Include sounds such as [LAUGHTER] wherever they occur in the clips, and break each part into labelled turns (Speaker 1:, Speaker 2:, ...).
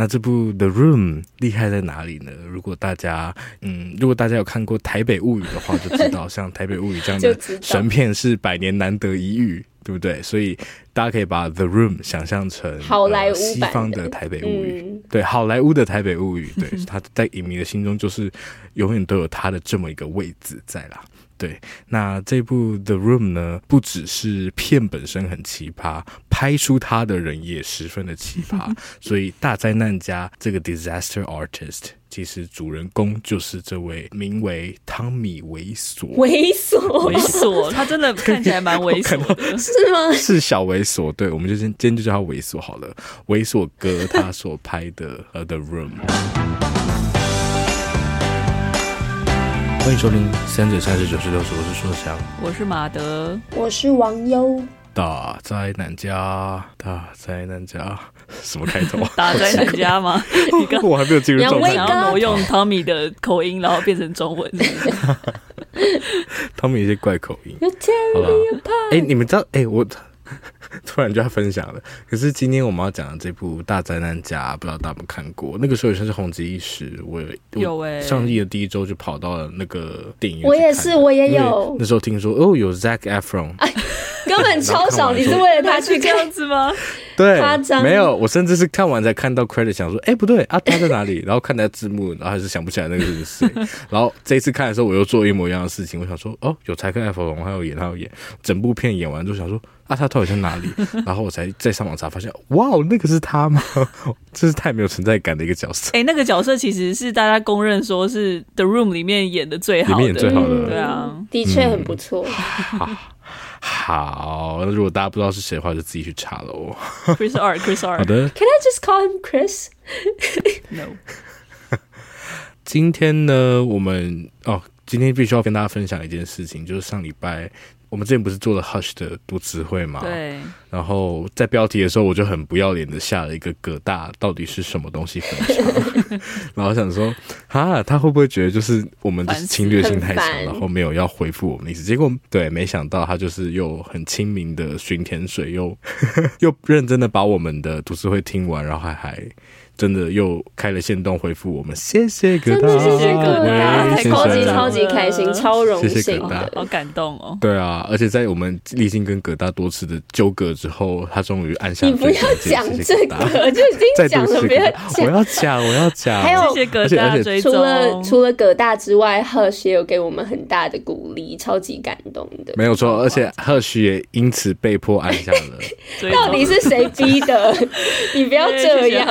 Speaker 1: 那这部《The Room》厉害在哪里呢？如果大家嗯，如果大家有看过《台北物语》的话，就知道 [LAUGHS] 像《台北物语》这样的神片是百年难得一遇，对不对？所以大家可以把《The Room》想象成
Speaker 2: 好莱坞、呃、
Speaker 1: 西方的《台北物语》嗯，对，好莱坞的《台北物语》，对，他在影迷的心中就是永远都有他的这么一个位置在啦。对，那这部《The Room》呢，不只是片本身很奇葩，拍出他的人也十分的奇葩。[LAUGHS] 所以大灾难家这个 Disaster Artist，其实主人公就是这位名为汤米·猥琐。
Speaker 2: 猥琐，
Speaker 3: 猥琐，他真的看起来蛮猥琐的，[LAUGHS]
Speaker 2: 是吗？
Speaker 1: 是小猥琐，对，我们就先今天就叫他猥琐好了。猥琐哥他所拍的《The Room》。欢迎收听三者三十九十六十，我是硕翔，
Speaker 3: 我是马德，
Speaker 2: 我是王优。
Speaker 1: 大灾难家，大灾难家，[LAUGHS] 什么开头？[LAUGHS]
Speaker 3: 大灾难家吗？[LAUGHS] 你刚
Speaker 1: 我还没有进入状态。
Speaker 3: 然后我用汤米的口音，然后变成中文。
Speaker 1: 汤米有些怪口音。好了，哎，你们知道？哎，我。[LAUGHS] 突然就要分享了，可是今天我们要讲的这部《大灾难家》，不知道大家有没有看过？那个时候也算是红极一时。我
Speaker 3: 有哎，
Speaker 1: 上映的第一周就跑到了那个电影院。
Speaker 2: 我也是，我也有。
Speaker 1: 那时候听说哦，有 Zac Efron，[LAUGHS]
Speaker 2: 哎，根本超少。你是为了他去这样子吗？[LAUGHS]
Speaker 1: 对，没有。我甚至是看完才看到 credit，想说，哎，不对啊，他在哪里？然后看他字幕，然后还是想不起来那个是谁。然后这一次看的时候，我又做一模一样的事情。我想说，哦，有柴克艾弗隆，还有演，还有演。整部片演完就想说。啊，他到底在哪里？[LAUGHS] 然后我才再上网查，发现哇，那个是他吗？[LAUGHS] 真是太没有存在感的一个角色。
Speaker 3: 哎、欸，那个角色其实是大家公认说是《The Room》里面演的最好的，
Speaker 1: 里面演最好的，嗯、
Speaker 3: 对啊，
Speaker 2: 的确很不错。
Speaker 1: 好，好，那如果大家不知道是谁的话，就自己去查喽。
Speaker 3: Chris R，Chris R。
Speaker 1: 好的。
Speaker 2: Can I just call him Chris？No。[LAUGHS]
Speaker 1: 今天呢，我们哦，今天必须要跟大家分享一件事情，就是上礼拜。我们之前不是做了 Hush 的读词汇嘛？
Speaker 3: 对。
Speaker 1: 然后在标题的时候，我就很不要脸的下了一个“葛大到底是什么东西”很强。然后想说，哈，他会不会觉得就是我们就是侵略性太强，然后没有要回复我们的意思？结果对，没想到他就是又很亲民的巡田水，又 [LAUGHS] 又认真的把我们的读词会听完，然后还还。真的又开了线动回复我们，谢谢葛大，
Speaker 2: 谢谢葛大，超级超级开心，超荣幸，谢谢葛大，
Speaker 3: 好感动哦。
Speaker 1: 对啊，而且在我们历经跟葛大多次的纠葛之后，他终于按下。
Speaker 2: 你不要讲这个，[LAUGHS] 就已经讲了，不要讲。
Speaker 1: 我要讲，我要讲。
Speaker 2: 还有
Speaker 3: 谢谢葛大，
Speaker 2: 除了除了葛大之外，Hush 也有给我们很大的鼓励，超级感动的。
Speaker 1: 没有错，而且 Hush 也因此被迫按下了。[LAUGHS]
Speaker 2: 到底是谁逼的？[LAUGHS] 你不要这样。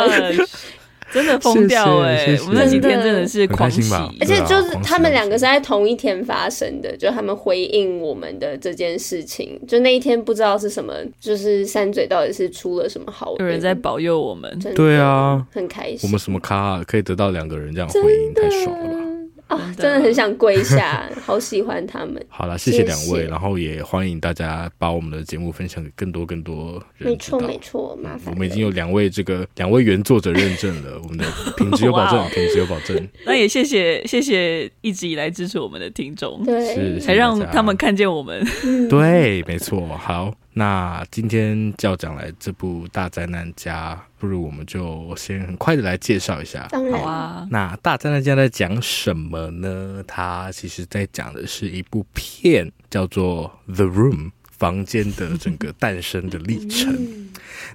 Speaker 3: 真的疯掉哎、欸！我们那几天真的是狂喜，
Speaker 2: 而且就是他们两个是在同一天发生的，就他们回应我们的这件事情，就那一天不知道是什么，就是山嘴到底是出了什么好，
Speaker 3: 有人在保佑我们，
Speaker 1: 对啊，
Speaker 2: 很开心。
Speaker 1: 我们什么咖可以得到两个人这样回应，太爽了吧！
Speaker 2: 啊、哦，真的很想跪下，[LAUGHS] 好喜欢他们。
Speaker 1: 好了，谢谢两位然后也欢迎大家把我们的节目分享给更多更多人。
Speaker 2: 没错没错，麻烦。
Speaker 1: 我们已经有两位这个两位原作者认证了，我们的 [LAUGHS] 品质有保证，品质有保证。[LAUGHS]
Speaker 3: 那也谢谢谢谢一直以来支持我们的听众，
Speaker 2: 对，
Speaker 1: 是
Speaker 3: 才让他们看见我们。
Speaker 1: 对，没错，好。那今天就要讲来这部大灾难家，不如我们就先很快的来介绍一下。
Speaker 3: 好啊。
Speaker 1: 那大灾难家在讲什么呢？它其实在讲的是一部片，叫做《The Room》房间的整个诞生的历程。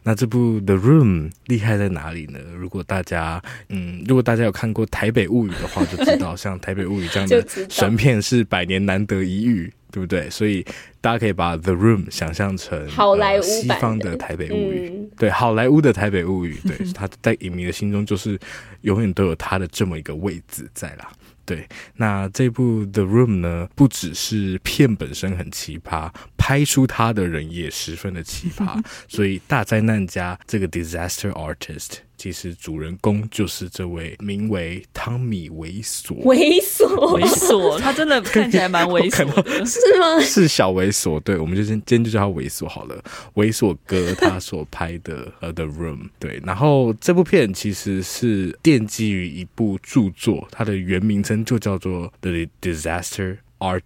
Speaker 1: 那这部《The Room》厉害在哪里呢？如果大家嗯，如果大家有看过《台北物语》的话，就知道像《台北物语》这样的 [LAUGHS] 神片是百年难得一遇。对不对？所以大家可以把《The Room》想象成
Speaker 2: 好莱坞、呃、
Speaker 1: 西方的《台北物语》嗯，对，好莱坞的《台北物语》，对，他在影迷的心中就是永远都有他的这么一个位置在啦。对，那这部《The Room》呢，不只是片本身很奇葩，拍出它的人也十分的奇葩，[LAUGHS] 所以大灾难家这个 Disaster Artist。其实主人公就是这位名为汤米·猥琐。
Speaker 2: 猥琐，
Speaker 3: 猥琐，他真的看起来蛮猥琐的，
Speaker 2: 是吗？
Speaker 1: 是小猥琐，对，我们就先今天就叫他猥琐好了。猥琐哥他所拍的《[LAUGHS] The Room》，对，然后这部片其实是奠基于一部著作，它的原名称就叫做《The Disaster Artist》。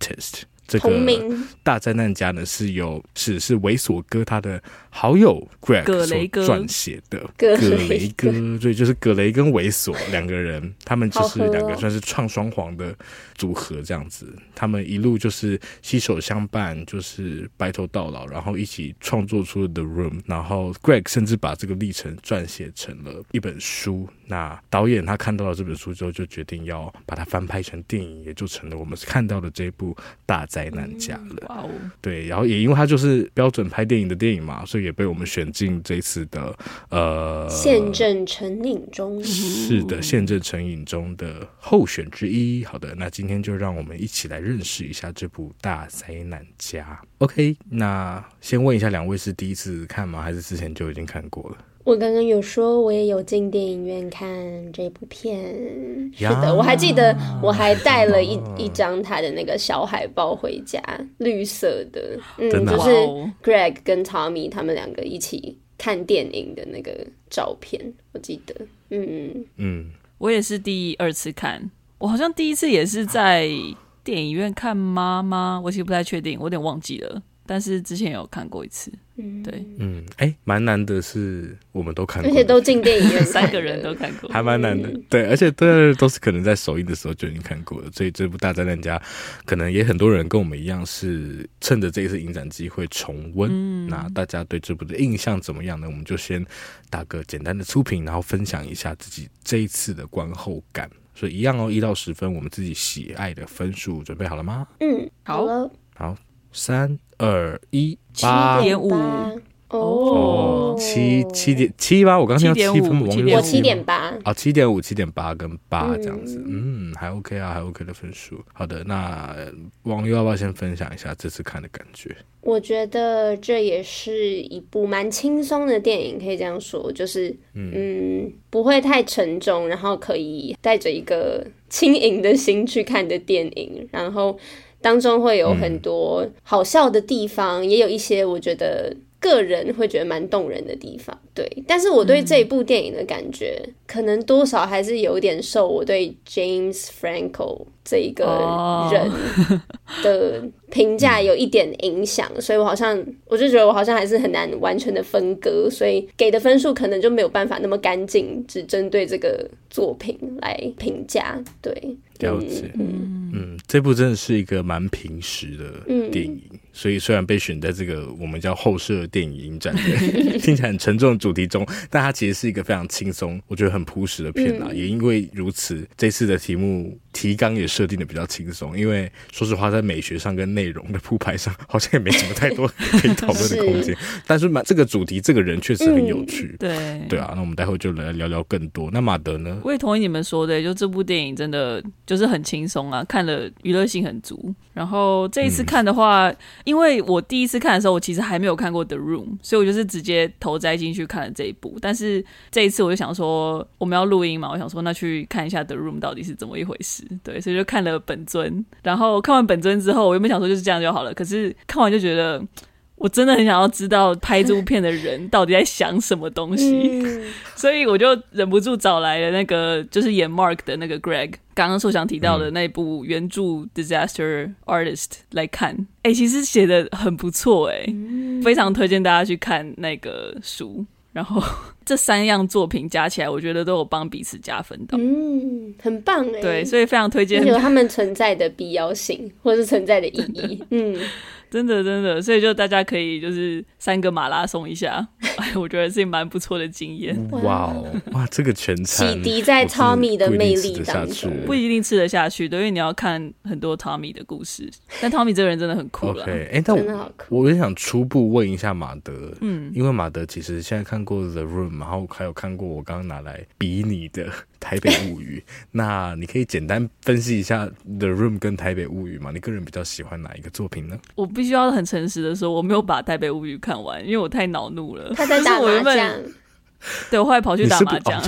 Speaker 1: 这个大灾难家呢是由是是猥琐哥他的好友 Greg
Speaker 3: 葛雷哥。
Speaker 1: 撰写的，
Speaker 2: 葛
Speaker 1: 雷哥，对，就是葛雷跟猥琐两个人，他们就是两个算是创双簧的组合这样子，他们一路就是携手相伴，就是白头到老，然后一起创作出了 The Room，然后 Greg 甚至把这个历程撰写成了一本书。那导演他看到了这本书之后，就决定要把它翻拍成电影，也就成了我们看到的这部大灾难家了。哇哦，对，然后也因为它就是标准拍电影的电影嘛，所以也被我们选进这次的呃
Speaker 2: 宪政成影中，
Speaker 1: 是的，宪政成影中的候选之一。好的，那今天就让我们一起来认识一下这部大灾难家。OK，那先问一下两位是第一次看吗？还是之前就已经看过了？
Speaker 2: 我刚刚有说，我也有进电影院看这部片。是的，我还记得，我还带了一一张他的那个小海报回家，绿色的，嗯，就是 Greg 跟 Tommy 他们两个一起看电影的那个照片，我记得。嗯
Speaker 3: 嗯，我也是第二次看，我好像第一次也是在电影院看妈妈，我其实不太确定，我有点忘记了。但是之前有看过一次，嗯，对，
Speaker 1: 嗯，哎、欸，蛮难的是，我们都看过，
Speaker 2: 而且都进电影院，[LAUGHS]
Speaker 3: 三个人都看过，
Speaker 1: 还蛮难的，嗯、对，而且都都是可能在首映的时候就已经看过了，所以这部大灾难家，可能也很多人跟我们一样，是趁着这一次影展机会重温。嗯、那大家对这部的印象怎么样呢？我们就先打个简单的初评，然后分享一下自己这一次的观后感。所以一样哦，一到十分，我们自己喜爱的分数准备好了吗？
Speaker 2: 嗯，好了，
Speaker 1: 好。三二一，八点五。哦，七七点七八，我刚听到七分，
Speaker 2: 我七点八。
Speaker 1: 啊，七点五，七点八跟八这样子，嗯，还 OK 啊，还 OK 的分数。好的，那网友要不要先分享一下这次看的感觉？
Speaker 2: 我觉得这也是一部蛮轻松的电影，可以这样说，就是嗯，嗯，不会太沉重，然后可以带着一个轻盈的心去看的电影，然后。当中会有很多好笑的地方，嗯、也有一些我觉得个人会觉得蛮动人的地方。对，但是我对这一部电影的感觉，嗯、可能多少还是有点受我对 James Franco 这一个人的评价有一点影响，哦、所以我好像我就觉得我好像还是很难完全的分割，所以给的分数可能就没有办法那么干净，只针对这个作品来评价。对。
Speaker 1: 了解，嗯嗯，这部真的是一个蛮平实的电影，嗯、所以虽然被选在这个我们叫后设电影影展，[LAUGHS] 听起来很沉重的主题中，但它其实是一个非常轻松，我觉得很朴实的片啦。嗯、也因为如此，这次的题目提纲也设定的比较轻松，因为说实话，在美学上跟内容的铺排上，好像也没什么太多可以讨论的空间。[LAUGHS] 是但是马这个主题，这个人确实很有趣，
Speaker 3: 嗯、对
Speaker 1: 对啊。那我们待会就来聊聊更多。那马德呢？
Speaker 3: 我也同意你们说的，就这部电影真的。就是很轻松啊，看了娱乐性很足。然后这一次看的话，嗯、因为我第一次看的时候，我其实还没有看过《The Room》，所以我就是直接头栽进去看了这一部。但是这一次我就想说，我们要录音嘛，我想说那去看一下《The Room》到底是怎么一回事。对，所以就看了本尊。然后看完本尊之后，我原本想说就是这样就好了。可是看完就觉得。我真的很想要知道拍这部片的人到底在想什么东西，嗯、所以我就忍不住找来了那个就是演 Mark 的那个 Greg，刚刚受想提到的那部原著 Disaster Artist 来看。哎、欸，其实写的很不错，哎，非常推荐大家去看那个书。然后 [LAUGHS] 这三样作品加起来，我觉得都有帮彼此加分到，
Speaker 2: 嗯，很棒哎。
Speaker 3: 对，所以非常推荐，
Speaker 2: 有他们存在的必要性，或是存在的意义，嗯。
Speaker 3: 真的，真的，所以就大家可以就是三个马拉松一下，[LAUGHS] 哎，我觉得是蛮不错的经验。
Speaker 1: 哇哦，哇，这个全餐
Speaker 2: 启迪在 Tommy 的魅力当中，
Speaker 3: 不一定吃得下去，对，因为你要看很多 Tommy 的故事。但 Tommy 这个人真的很酷了。
Speaker 1: 哎、欸，但我我也想初步问一下马德，嗯，因为马德其实现在看过 The Room，然后还有看过我刚刚拿来比你的。台北物语，[LAUGHS] 那你可以简单分析一下《The Room》跟《台北物语》吗？你个人比较喜欢哪一个作品呢？
Speaker 3: 我必须要很诚实的说，我没有把《台北物语》看完，因为我太恼怒了。
Speaker 2: 他在打 [LAUGHS] 麻将。[LAUGHS]
Speaker 3: 对，我后来跑去 [LAUGHS] 打麻将，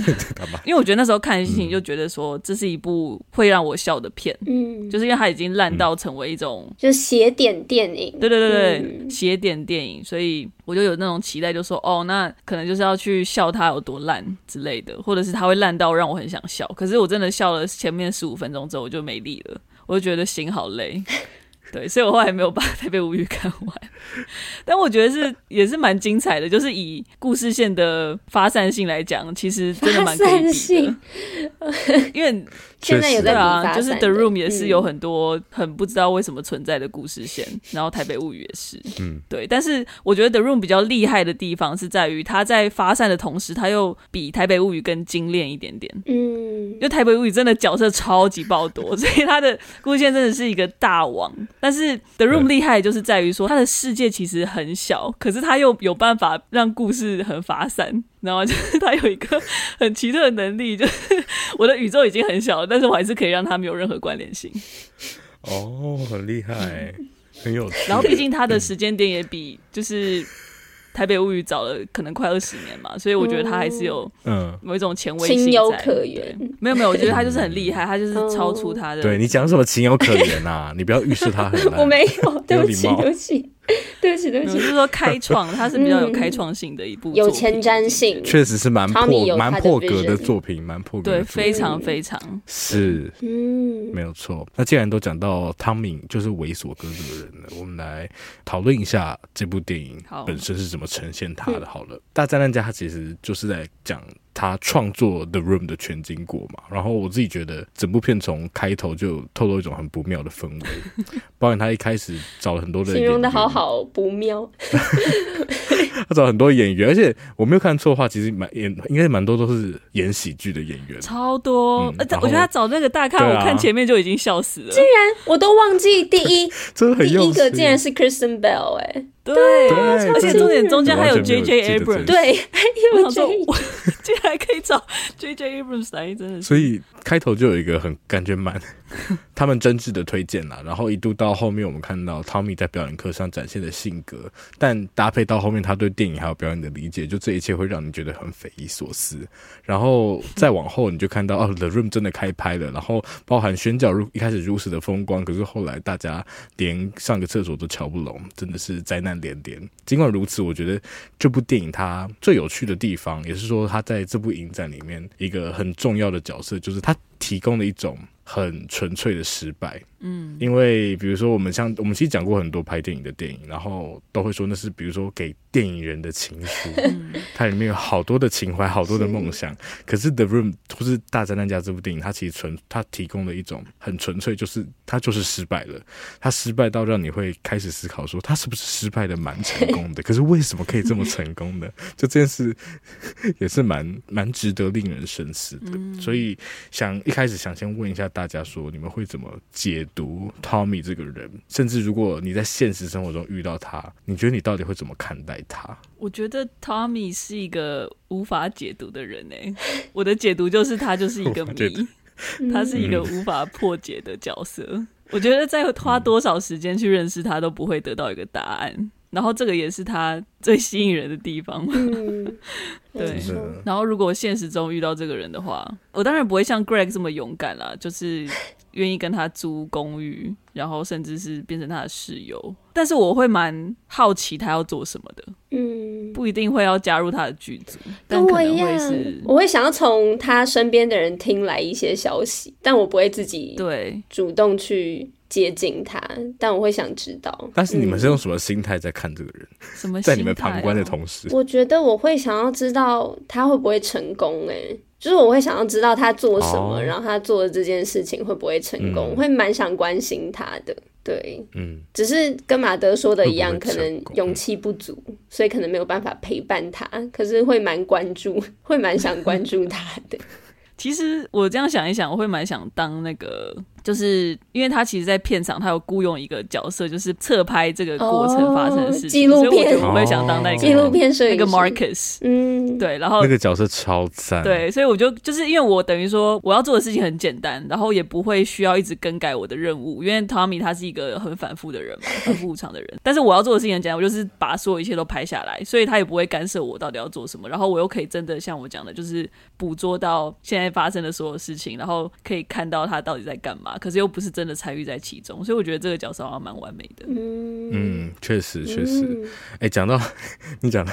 Speaker 3: 因为我觉得那时候看的心情就觉得说，这是一部会让我笑的片，嗯，就是因为它已经烂到成为一种
Speaker 2: 就写点电影，
Speaker 3: 对对对对，写点电影，所以我就有那种期待，就说哦，那可能就是要去笑它有多烂之类的，或者是它会烂到让我很想笑，可是我真的笑了前面十五分钟之后，我就没力了，我就觉得心好累。对，所以我后来没有把《台北无语》看完。[LAUGHS] 但我觉得是也是蛮精彩的，就是以故事线的发散性来讲，其实真的蛮可以的。因为
Speaker 2: 现在也在
Speaker 3: 啊，就是《The Room》也是有很多很不知道为什么存在的故事线，嗯、然后《台北物语》也是，嗯，对。但是我觉得《The Room》比较厉害的地方是在于，它在发散的同时，它又比《台北物语》更精炼一点点。嗯，因为《台北物语》真的角色超级爆多，[LAUGHS] 所以它的故事线真的是一个大王。但是《The Room》厉害就是在于说，它的世界其实很小，可是它又有办法让故事很发散。然后就是他有一个很奇特的能力，就是我的宇宙已经很小了，但是我还是可以让他没有任何关联性。
Speaker 1: 哦，很厉害，很有趣。
Speaker 3: 然后毕竟他的时间点也比就是。台北物语早了可能快二十年嘛，所以我觉得他还是有嗯某一种前卫性在，
Speaker 2: 情有可原。
Speaker 3: 没有没有，我觉得他就是很厉害，他就是超出他的。
Speaker 1: 对，你讲什么情有可原啊？你不要预示他很
Speaker 2: 我没有，对不起，对不起。[LAUGHS] 对不起，对不起，
Speaker 3: 就是说开创，它是比较有开创性的一部，
Speaker 2: 有前瞻性，
Speaker 1: 确实是蛮破蛮破格的作品，蛮破格，
Speaker 3: 对，非常非常。
Speaker 1: 是，嗯，没有错。那既然都讲到汤米就是猥琐哥这个人了，我们来讨论一下这部电影本身是怎么呈现他的。好了，大灾难家他其实就是在讲。他创作《The Room》的全经过嘛，然后我自己觉得整部片从开头就透露一种很不妙的氛围，[LAUGHS] 包括他一开始找了很多的，
Speaker 2: 形容的好好不妙，[LAUGHS]
Speaker 1: 他找很多演员，而且我没有看错的话，其实蛮演应该蛮多都是演喜剧的演员，
Speaker 3: 超多。我觉得他找那个大咖，我看前面就已经笑死了，
Speaker 2: 竟然我都忘记第一，[LAUGHS]
Speaker 1: 真的很
Speaker 2: 第一个竟然是 Kristen Bell 哎、欸。
Speaker 3: 对，而且重点中间还有 J J Abrams，
Speaker 2: 对，还有 J，
Speaker 3: 竟然还可以找 J J Abrams 来，真的是。
Speaker 1: 所以开头就有一个很感觉蛮 [LAUGHS] 他们真挚的推荐啦，然后一度到后面我们看到汤米在表演课上展现的性格，但搭配到后面他对电影还有表演的理解，就这一切会让你觉得很匪夷所思。然后再往后你就看到哦，The Room 真的开拍了，然后包含选角如一开始如此的风光，可是后来大家连上个厕所都瞧不拢，真的是灾难。连连，尽管如此，我觉得这部电影它最有趣的地方，也是说它在这部影展里面一个很重要的角色，就是它提供了一种很纯粹的失败。嗯，因为比如说我们像我们其实讲过很多拍电影的电影，然后都会说那是比如说给电影人的情书，[LAUGHS] 它里面有好多的情怀，好多的梦想。可是《The Room》或是《大灾难家》这部电影，它其实纯它提供了一种很纯粹，就是它就是失败了，它失败到让你会开始思考说，它是不是失败的蛮成功的？[LAUGHS] 可是为什么可以这么成功呢？就这件事也是蛮蛮值得令人深思的。所以想一开始想先问一下大家说，你们会怎么解读 Tommy 这个人，甚至如果你在现实生活中遇到他，你觉得你到底会怎么看待他？
Speaker 3: 我觉得 Tommy 是一个无法解读的人诶，[LAUGHS] 我的解读就是他就是一个 [LAUGHS] 谜，他是一个无法破解的角色。嗯、我觉得再花多少时间去认识他都不会得到一个答案，然后这个也是他最吸引人的地方。嗯、[LAUGHS] 对，然后如果现实中遇到这个人的话，我当然不会像 Greg 这么勇敢啦，就是。愿意跟他租公寓，然后甚至是变成他的室友，但是我会蛮好奇他要做什么的。嗯，不一定会要加入他的剧组，但可能会是
Speaker 2: 我会想要从他身边的人听来一些消息，但我不会自己对主动去接近他，但我会想知道。
Speaker 1: 但是你们是用什么心态在看这个人？
Speaker 3: 什么、嗯、
Speaker 1: 在你们旁观的同时，
Speaker 2: 我觉得我会想要知道他会不会成功、欸。哎。就是我会想要知道他做什么，oh. 然后他做的这件事情会不会成功，嗯、会蛮想关心他的。对，嗯，只是跟马德说的一样，会会可能勇气不足，所以可能没有办法陪伴他。可是会蛮关注，会蛮想关注他的。[LAUGHS]
Speaker 3: 其实我这样想一想，我会蛮想当那个。就是因为他其实，在片场他有雇佣一个角色，就是侧拍这个过程发生的事情，
Speaker 2: 纪录片，
Speaker 3: 所以我就不会想当那个
Speaker 2: 纪录片摄影
Speaker 3: 那个 Marcus，嗯，对，然后
Speaker 1: 那个角色超赞，
Speaker 3: 对，所以我就就是因为我等于说我要做的事情很简单，然后也不会需要一直更改我的任务，因为 Tommy 他是一个很反复的人嘛，[LAUGHS] 反复无常的人，但是我要做的事情很简单，我就是把所有一切都拍下来，所以他也不会干涉我到底要做什么，然后我又可以真的像我讲的，就是捕捉到现在发生的所有事情，然后可以看到他到底在干嘛。嘛，可是又不是真的参与在其中，所以我觉得这个角色好像蛮完美的。
Speaker 1: 嗯，确实确实。哎、嗯，讲、欸、到你讲到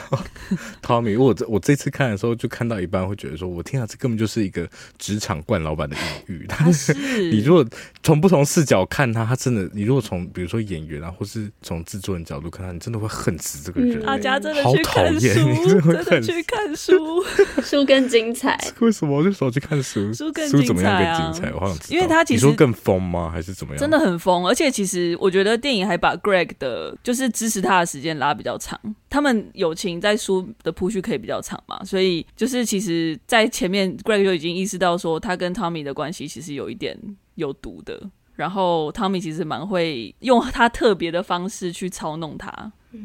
Speaker 1: Tommy，我这我这次看的时候就看到一半，会觉得说，我天啊，这根本就是一个职场惯老板的隐喻。但 [LAUGHS] 是 [LAUGHS] 你如果从不同视角看他，他真的，你如果从比如说演员啊，或是从制作人角度看他，你真的会恨死这个人。
Speaker 3: 阿佳真的去看书，真的 [LAUGHS] 去看书，
Speaker 2: 书更精彩。
Speaker 1: 为什么我就说去看书？
Speaker 3: 书更精彩啊！书怎么样更精彩？
Speaker 1: 我好想知道，
Speaker 3: 因为他其
Speaker 1: 实更疯吗？还是怎么样？
Speaker 3: 真的很疯，而且其实我觉得电影还把 Greg 的，就是支持他的时间拉比较长。他们友情在书的铺叙可以比较长嘛，所以就是其实，在前面 Greg 就已经意识到说，他跟 Tommy 的关系其实有一点有毒的。然后 Tommy 其实蛮会用他特别的方式去操弄他。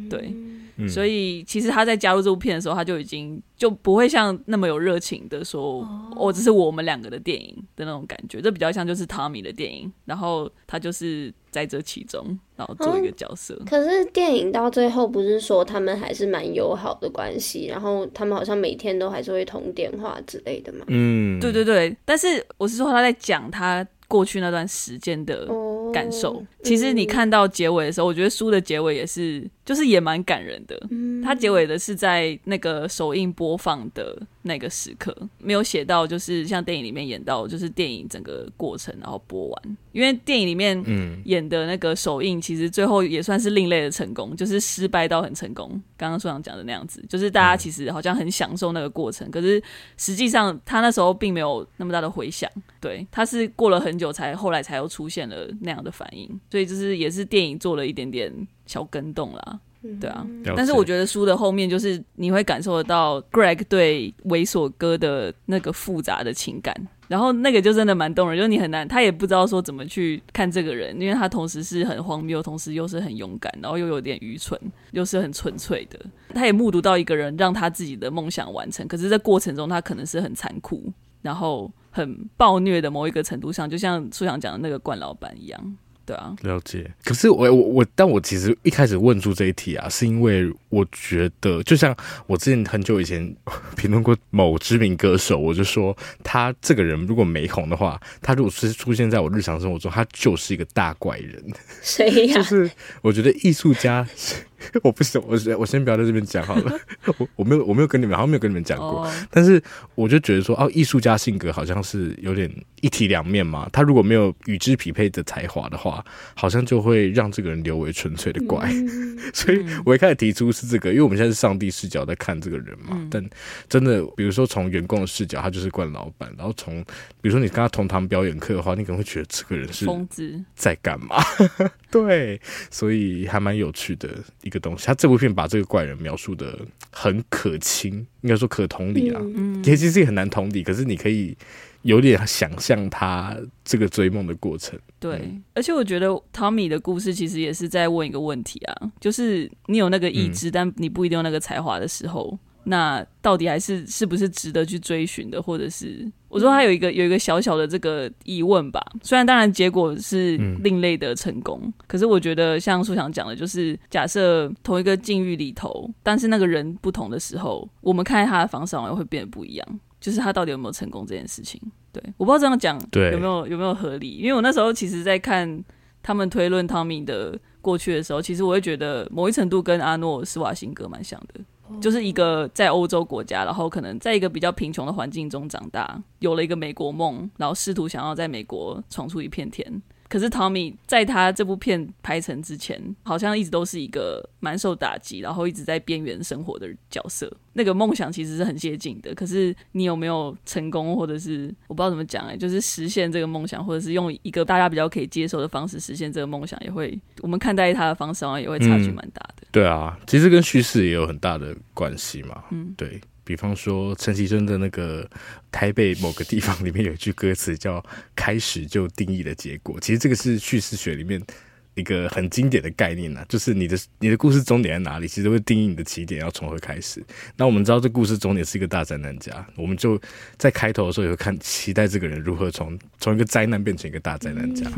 Speaker 3: 对，嗯、所以其实他在加入这部片的时候，他就已经就不会像那么有热情的说，哦，这是我们两个的电影的那种感觉，这比较像就是 Tommy 的电影，然后他就是在这其中，然后做一个角色。
Speaker 2: 嗯、可是电影到最后不是说他们还是蛮友好的关系，然后他们好像每天都还是会通电话之类的嘛？嗯，
Speaker 3: 对对对，但是我是说他在讲他过去那段时间的感受。哦、其实你看到结尾的时候，我觉得书的结尾也是。就是也蛮感人的，它结尾的是在那个首映播放的那个时刻，没有写到就是像电影里面演到，就是电影整个过程然后播完。因为电影里面演的那个首映，其实最后也算是另类的成功，就是失败到很成功。刚刚所长讲的那样子，就是大家其实好像很享受那个过程，可是实际上他那时候并没有那么大的回响。对，他是过了很久才后来才又出现了那样的反应，所以就是也是电影做了一点点。小跟动啦，对啊，但是我觉得书的后面就是你会感受得到 Greg 对猥琐哥的那个复杂的情感，然后那个就真的蛮动人，就是你很难，他也不知道说怎么去看这个人，因为他同时是很荒谬，同时又是很勇敢，然后又有点愚蠢，又是很纯粹的。他也目睹到一个人让他自己的梦想完成，可是，在过程中他可能是很残酷，然后很暴虐的某一个程度上，就像书想讲的那个冠老板一样。对啊，
Speaker 1: 了解。可是我我我，但我其实一开始问出这一题啊，是因为我觉得，就像我之前很久以前 [LAUGHS] 评论过某知名歌手，我就说他这个人如果没红的话，他如果是出现在我日常生活中，他就是一个大怪人。[LAUGHS]
Speaker 2: 谁呀？[LAUGHS]
Speaker 1: 就是我觉得艺术家。[LAUGHS] 我不行，我先我先不要在这边讲好了。[LAUGHS] 我我没有我没有跟你们好像没有跟你们讲过，哦、但是我就觉得说，哦，艺术家性格好像是有点一体两面嘛。他如果没有与之匹配的才华的话，好像就会让这个人留为纯粹的怪。嗯、[LAUGHS] 所以我一开始提出是这个，因为我们现在是上帝视角在看这个人嘛。嗯、但真的，比如说从员工的视角，他就是惯老板；然后从比如说你跟他同堂表演课的话，你可能会觉得这个人是疯子在干嘛？子 [LAUGHS] 对，所以还蛮有趣的。一个东西，他这部片把这个怪人描述的很可亲，应该说可同理啊。嗯，其实也很难同理，可是你可以有点想象他这个追梦的过程。
Speaker 3: 对，嗯、而且我觉得 Tommy 的故事其实也是在问一个问题啊，就是你有那个意志，嗯、但你不一定有那个才华的时候。那到底还是是不是值得去追寻的，或者是我说他有一个有一个小小的这个疑问吧。虽然当然结果是另类的成功，嗯、可是我觉得像苏想讲的，就是假设同一个境遇里头，但是那个人不同的时候，我们看他的方式好像会变得不一样。就是他到底有没有成功这件事情，对，我不知道这样讲有没有有没有合理。因为我那时候其实在看他们推论汤米的过去的时候，其实我会觉得某一程度跟阿诺施瓦辛格蛮像的。就是一个在欧洲国家，然后可能在一个比较贫穷的环境中长大，有了一个美国梦，然后试图想要在美国闯出一片天。可是 Tommy 在他这部片拍成之前，好像一直都是一个蛮受打击，然后一直在边缘生活的角色。那个梦想其实是很接近的，可是你有没有成功，或者是我不知道怎么讲哎、欸，就是实现这个梦想，或者是用一个大家比较可以接受的方式实现这个梦想，也会我们看待他的方式好像也会差距蛮大的、嗯。对啊，
Speaker 1: 其实跟叙事也有很大的关系嘛。嗯，对。比方说陈绮贞的那个台北某个地方里面有一句歌词叫“开始就定义了结果”，其实这个是叙事学里面一个很经典的概念呐，就是你的你的故事终点在哪里，其实会定义你的起点要从何开始。那我们知道这故事终点是一个大灾难家，我们就在开头的时候也会看期待这个人如何从从一个灾难变成一个大灾难家，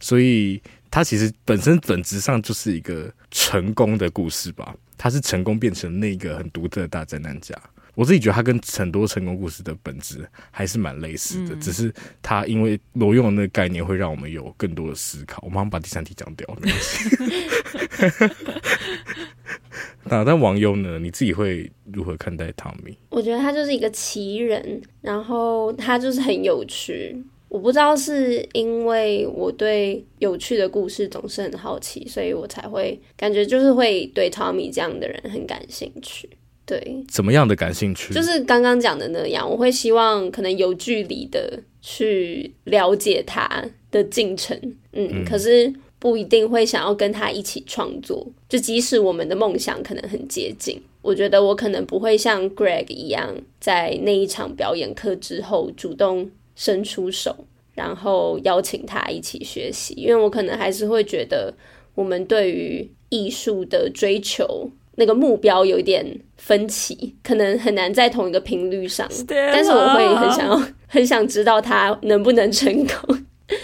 Speaker 1: 所以他其实本身本质上就是一个成功的故事吧，他是成功变成那个很独特的大灾难家。我自己觉得它跟很多成功故事的本质还是蛮类似的，嗯、只是它因为挪用的那个概念会让我们有更多的思考。我马上把第三题讲掉，没关系。那但王优呢？你自己会如何看待汤米？
Speaker 2: 我觉得他就是一个奇人，然后他就是很有趣。我不知道是因为我对有趣的故事总是很好奇，所以我才会感觉就是会对 Tommy 这样的人很感兴趣。对，
Speaker 1: 怎么样的感兴趣？
Speaker 2: 就是刚刚讲的那样，我会希望可能有距离的去了解他的进程。嗯，嗯，可是不一定会想要跟他一起创作。就即使我们的梦想可能很接近，我觉得我可能不会像 Greg 一样，在那一场表演课之后主动。伸出手，然后邀请他一起学习，因为我可能还是会觉得我们对于艺术的追求那个目标有点分歧，可能很难在同一个频率上。但是我会很想要，[LAUGHS] 很想知道他能不能成功。[LAUGHS]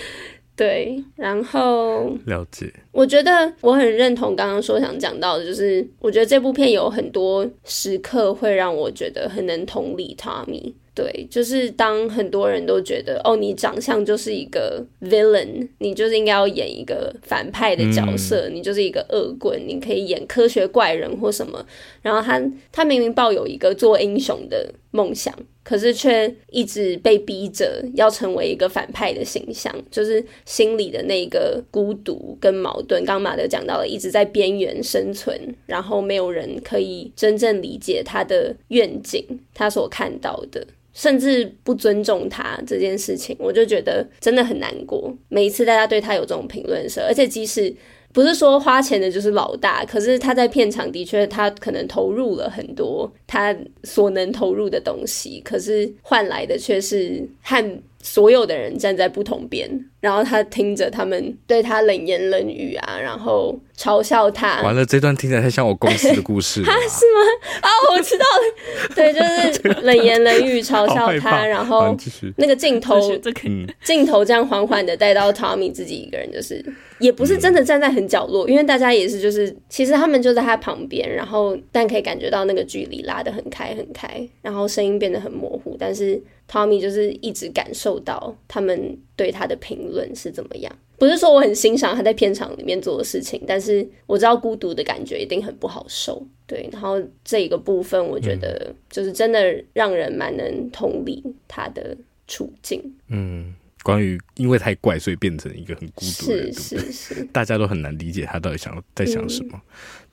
Speaker 2: 对，然后
Speaker 1: 了解。
Speaker 2: 我觉得我很认同刚刚说想讲到的，就是我觉得这部片有很多时刻会让我觉得很能同理 Tommy。对，就是当很多人都觉得哦，你长相就是一个 villain，你就是应该要演一个反派的角色，嗯、你就是一个恶棍，你可以演科学怪人或什么。然后他他明明抱有一个做英雄的梦想，可是却一直被逼着要成为一个反派的形象，就是心里的那个孤独跟矛盾。刚马德讲到了，一直在边缘生存，然后没有人可以真正理解他的愿景，他所看到的。甚至不尊重他这件事情，我就觉得真的很难过。每一次大家对他有这种评论的时候，而且即使不是说花钱的就是老大，可是他在片场的确他可能投入了很多他所能投入的东西，可是换来的却是和。所有的人站在不同边，然后他听着他们对他冷言冷语啊，然后嘲笑他。
Speaker 1: 完了，这段听起来太像我公司的故事了。
Speaker 2: 他 [LAUGHS] 是吗？啊，我知道了。[LAUGHS] 对，就是冷言冷语嘲笑他，然后那个镜头，[LAUGHS] 镜头这样缓缓的带到 Tommy 自己一个人，就是也不是真的站在很角落，嗯、因为大家也是就是，其实他们就在他旁边，然后但可以感觉到那个距离拉得很开很开，然后声音变得很模糊，但是。Tommy 就是一直感受到他们对他的评论是怎么样，不是说我很欣赏他在片场里面做的事情，但是我知道孤独的感觉一定很不好受，对。然后这一个部分，我觉得就是真的让人蛮能同理他的处境。
Speaker 1: 嗯，关于因为太怪，所以变成一个很孤独的人，
Speaker 2: 是是是，
Speaker 1: 大家都很难理解他到底想在想什么。嗯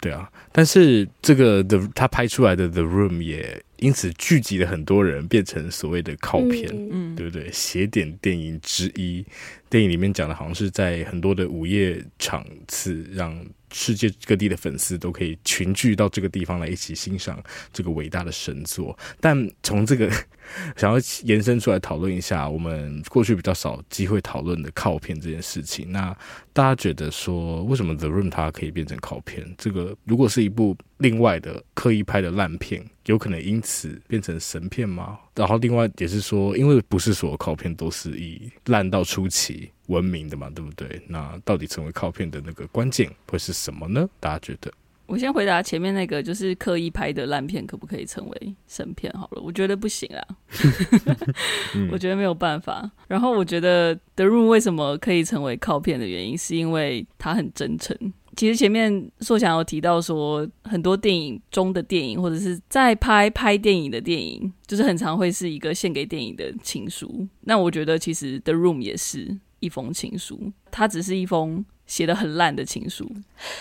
Speaker 1: 对啊，但是这个的他拍出来的 The Room 也因此聚集了很多人，变成所谓的靠片，嗯、对不对？邪典电影之一，电影里面讲的好像是在很多的午夜场次让。世界各地的粉丝都可以群聚到这个地方来一起欣赏这个伟大的神作。但从这个想要延伸出来讨论一下，我们过去比较少机会讨论的靠片这件事情。那大家觉得说，为什么 The Room 它可以变成靠片？这个如果是一部另外的刻意拍的烂片，有可能因此变成神片吗？然后另外也是说，因为不是所有靠片都是以烂到出奇闻名的嘛，对不对？那到底成为靠片的那个关键会是什么呢？大家觉得？
Speaker 3: 我先回答前面那个，就是刻意拍的烂片可不可以成为神片？好了，我觉得不行啊，[LAUGHS] 我觉得没有办法。然后我觉得 The Room 为什么可以成为靠片的原因，是因为它很真诚。其实前面硕想有提到说，很多电影中的电影，或者是在拍拍电影的电影，就是很常会是一个献给电影的情书。那我觉得其实《The Room》也是一封情书，它只是一封写的很烂的情书，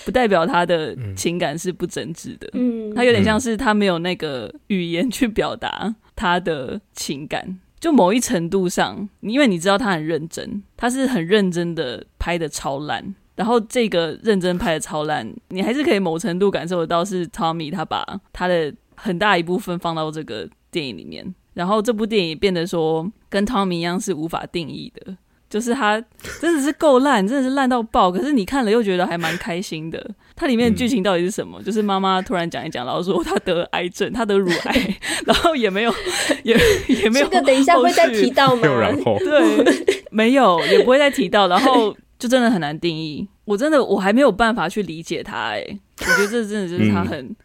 Speaker 3: 不代表他的情感是不真挚的。嗯，他有点像是他没有那个语言去表达他的情感。就某一程度上，因为你知道他很认真，他是很认真的拍的超烂。然后这个认真拍的超烂，你还是可以某程度感受得到是 Tommy 他把他的很大一部分放到这个电影里面，然后这部电影变得说跟 Tommy 一样是无法定义的，就是它真的是够烂，真的是烂到爆，可是你看了又觉得还蛮开心的。它里面的剧情到底是什么？嗯、就是妈妈突然讲一讲，然后说她得癌症，她得乳癌，[LAUGHS] 然后也没有也也没有
Speaker 2: 这个等一下会再提到吗？
Speaker 3: 然后对，没有也不会再提到，然后。就真的很难定义，我真的我还没有办法去理解他哎、欸，我觉得这真的就是他很、嗯、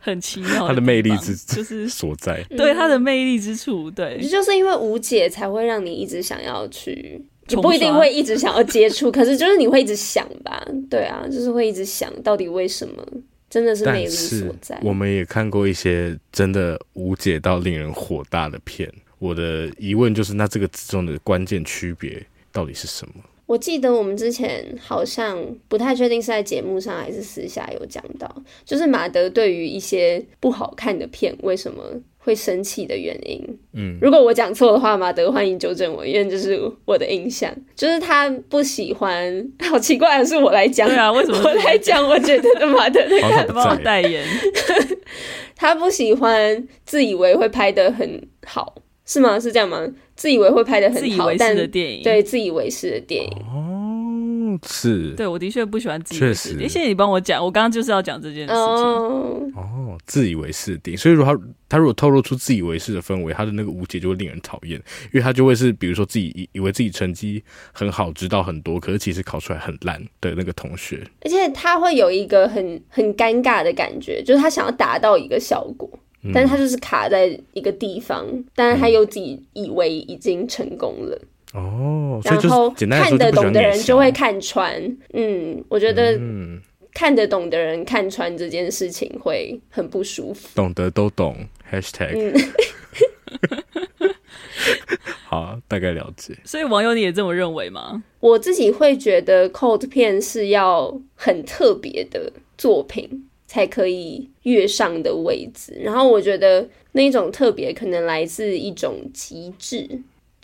Speaker 3: 很奇妙，
Speaker 1: 他的魅力之
Speaker 3: 就是
Speaker 1: 所在，
Speaker 3: 对他的魅力之处，对，
Speaker 2: 就是因为无解才会让你一直想要去，也不一定会一直想要接触，可是就是你会一直想吧，对啊，就是会一直想到底为什么，真的是魅力所在。
Speaker 1: 我们也看过一些真的无解到令人火大的片，我的疑问就是，那这个之中的关键区别到底是什么？
Speaker 2: 我记得我们之前好像不太确定是在节目上还是私下有讲到，就是马德对于一些不好看的片为什么会生气的原因。嗯，如果我讲错的话，马德欢迎纠正我，因为这是我的印象，就是他不喜欢。好奇怪的是我来讲，
Speaker 3: 对啊，为什么
Speaker 2: 我来讲？我觉得马德的看
Speaker 3: 法代言，[LAUGHS]
Speaker 2: 他不喜欢自以为会拍的很好。是吗？是这样吗？自以为会拍的很好，但的电影对自以为是的电影
Speaker 1: 哦，是。对
Speaker 3: 我的确不喜欢自以为是。谢谢你帮我讲，我刚刚就是要讲这件事情。哦。
Speaker 1: 哦，自以为是的，所以说他他如果透露出自以为是的氛围，他的那个无解就会令人讨厌，因为他就会是比如说自己以以为自己成绩很好，知道很多，可是其实考出来很烂的那个同学，
Speaker 2: 而且他会有一个很很尴尬的感觉，就是他想要达到一个效果。但是他就是卡在一个地方，嗯、但是他又自己以为已经成功了
Speaker 1: 哦。
Speaker 2: 然后看得懂的人就会看穿，嗯，我觉得看得懂的人看穿这件事情会很不舒服。
Speaker 1: 懂得都懂，#hashtag。[LAUGHS] 好，大概了解。
Speaker 3: 所以网友你也这么认为吗？
Speaker 2: 我自己会觉得 cult 片是要很特别的作品。才可以跃上的位置，然后我觉得那种特别可能来自一种极致，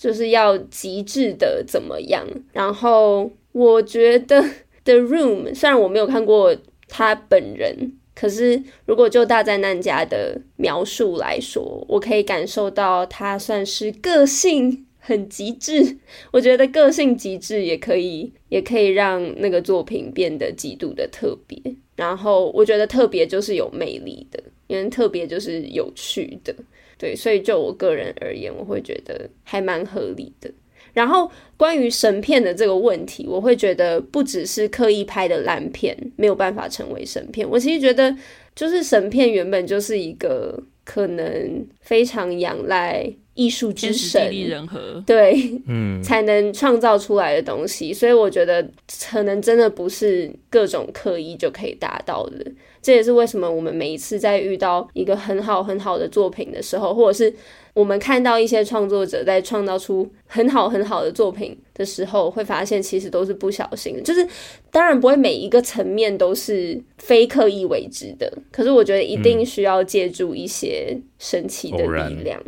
Speaker 2: 就是要极致的怎么样。然后我觉得 The Room 虽然我没有看过他本人，可是如果就大灾难家的描述来说，我可以感受到他算是个性很极致。我觉得个性极致也可以，也可以让那个作品变得极度的特别。然后我觉得特别就是有魅力的，因为特别就是有趣的，对，所以就我个人而言，我会觉得还蛮合理的。然后关于神片的这个问题，我会觉得不只是刻意拍的烂片没有办法成为神片，我其实觉得就是神片原本就是一个可能非常仰赖。艺术之神，
Speaker 3: 人和
Speaker 2: 对，嗯，[LAUGHS] 才能创造出来的东西，所以我觉得可能真的不是各种刻意就可以达到的。这也是为什么我们每一次在遇到一个很好很好的作品的时候，或者是我们看到一些创作者在创造出很好很好的作品的时候，会发现其实都是不小心的。就是当然不会每一个层面都是非刻意为之的，可是我觉得一定需要借助一些神奇的力量。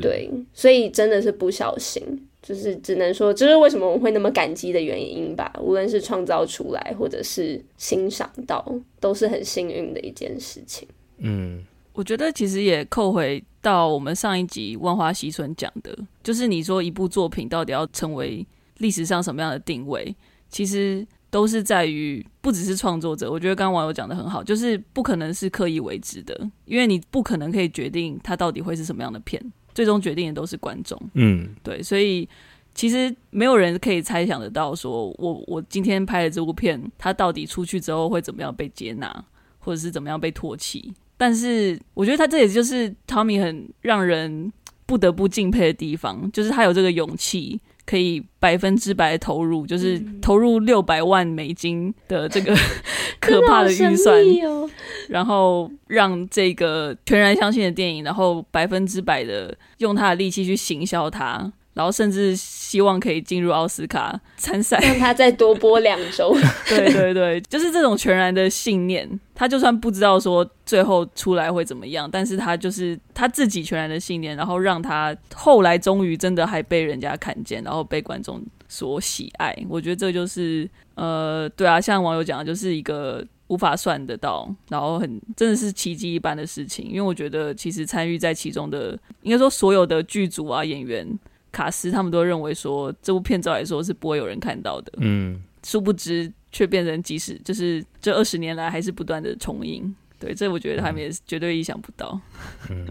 Speaker 2: 对，所以真的是不小心。就是只能说，这是为什么我会那么感激的原因吧。无论是创造出来，或者是欣赏到，都是很幸运的一件事情。
Speaker 1: 嗯，
Speaker 3: 我觉得其实也扣回到我们上一集万花嬉春讲的，就是你说一部作品到底要成为历史上什么样的定位，其实都是在于不只是创作者。我觉得刚刚网友讲的很好，就是不可能是刻意为之的，因为你不可能可以决定它到底会是什么样的片。最终决定的都是观众，
Speaker 1: 嗯，
Speaker 3: 对，所以其实没有人可以猜想得到，说我我今天拍的这部片，它到底出去之后会怎么样被接纳，或者是怎么样被唾弃。但是我觉得他这也就是 Tommy 很让人不得不敬佩的地方，就是他有这个勇气。可以百分之百投入，就是投入六百万美金的这个 [LAUGHS] 可怕的预算，
Speaker 2: 哦、
Speaker 3: 然后让这个全然相信的电影，然后百分之百的用他的力气去行销它。然后甚至希望可以进入奥斯卡参赛，
Speaker 2: 让他再多播两周。[LAUGHS]
Speaker 3: 对对对，就是这种全然的信念。他就算不知道说最后出来会怎么样，但是他就是他自己全然的信念，然后让他后来终于真的还被人家看见，然后被观众所喜爱。我觉得这就是呃，对啊，像网友讲的，就是一个无法算得到，然后很真的是奇迹一般的事情。因为我觉得其实参与在其中的，应该说所有的剧组啊、演员。卡斯他们都认为说，这部片照来说是不会有人看到的，
Speaker 1: 嗯，
Speaker 3: 殊不知却变成即使就是这二十年来还是不断的重映，对，这我觉得他们也是绝对意想不到，
Speaker 1: 嗯，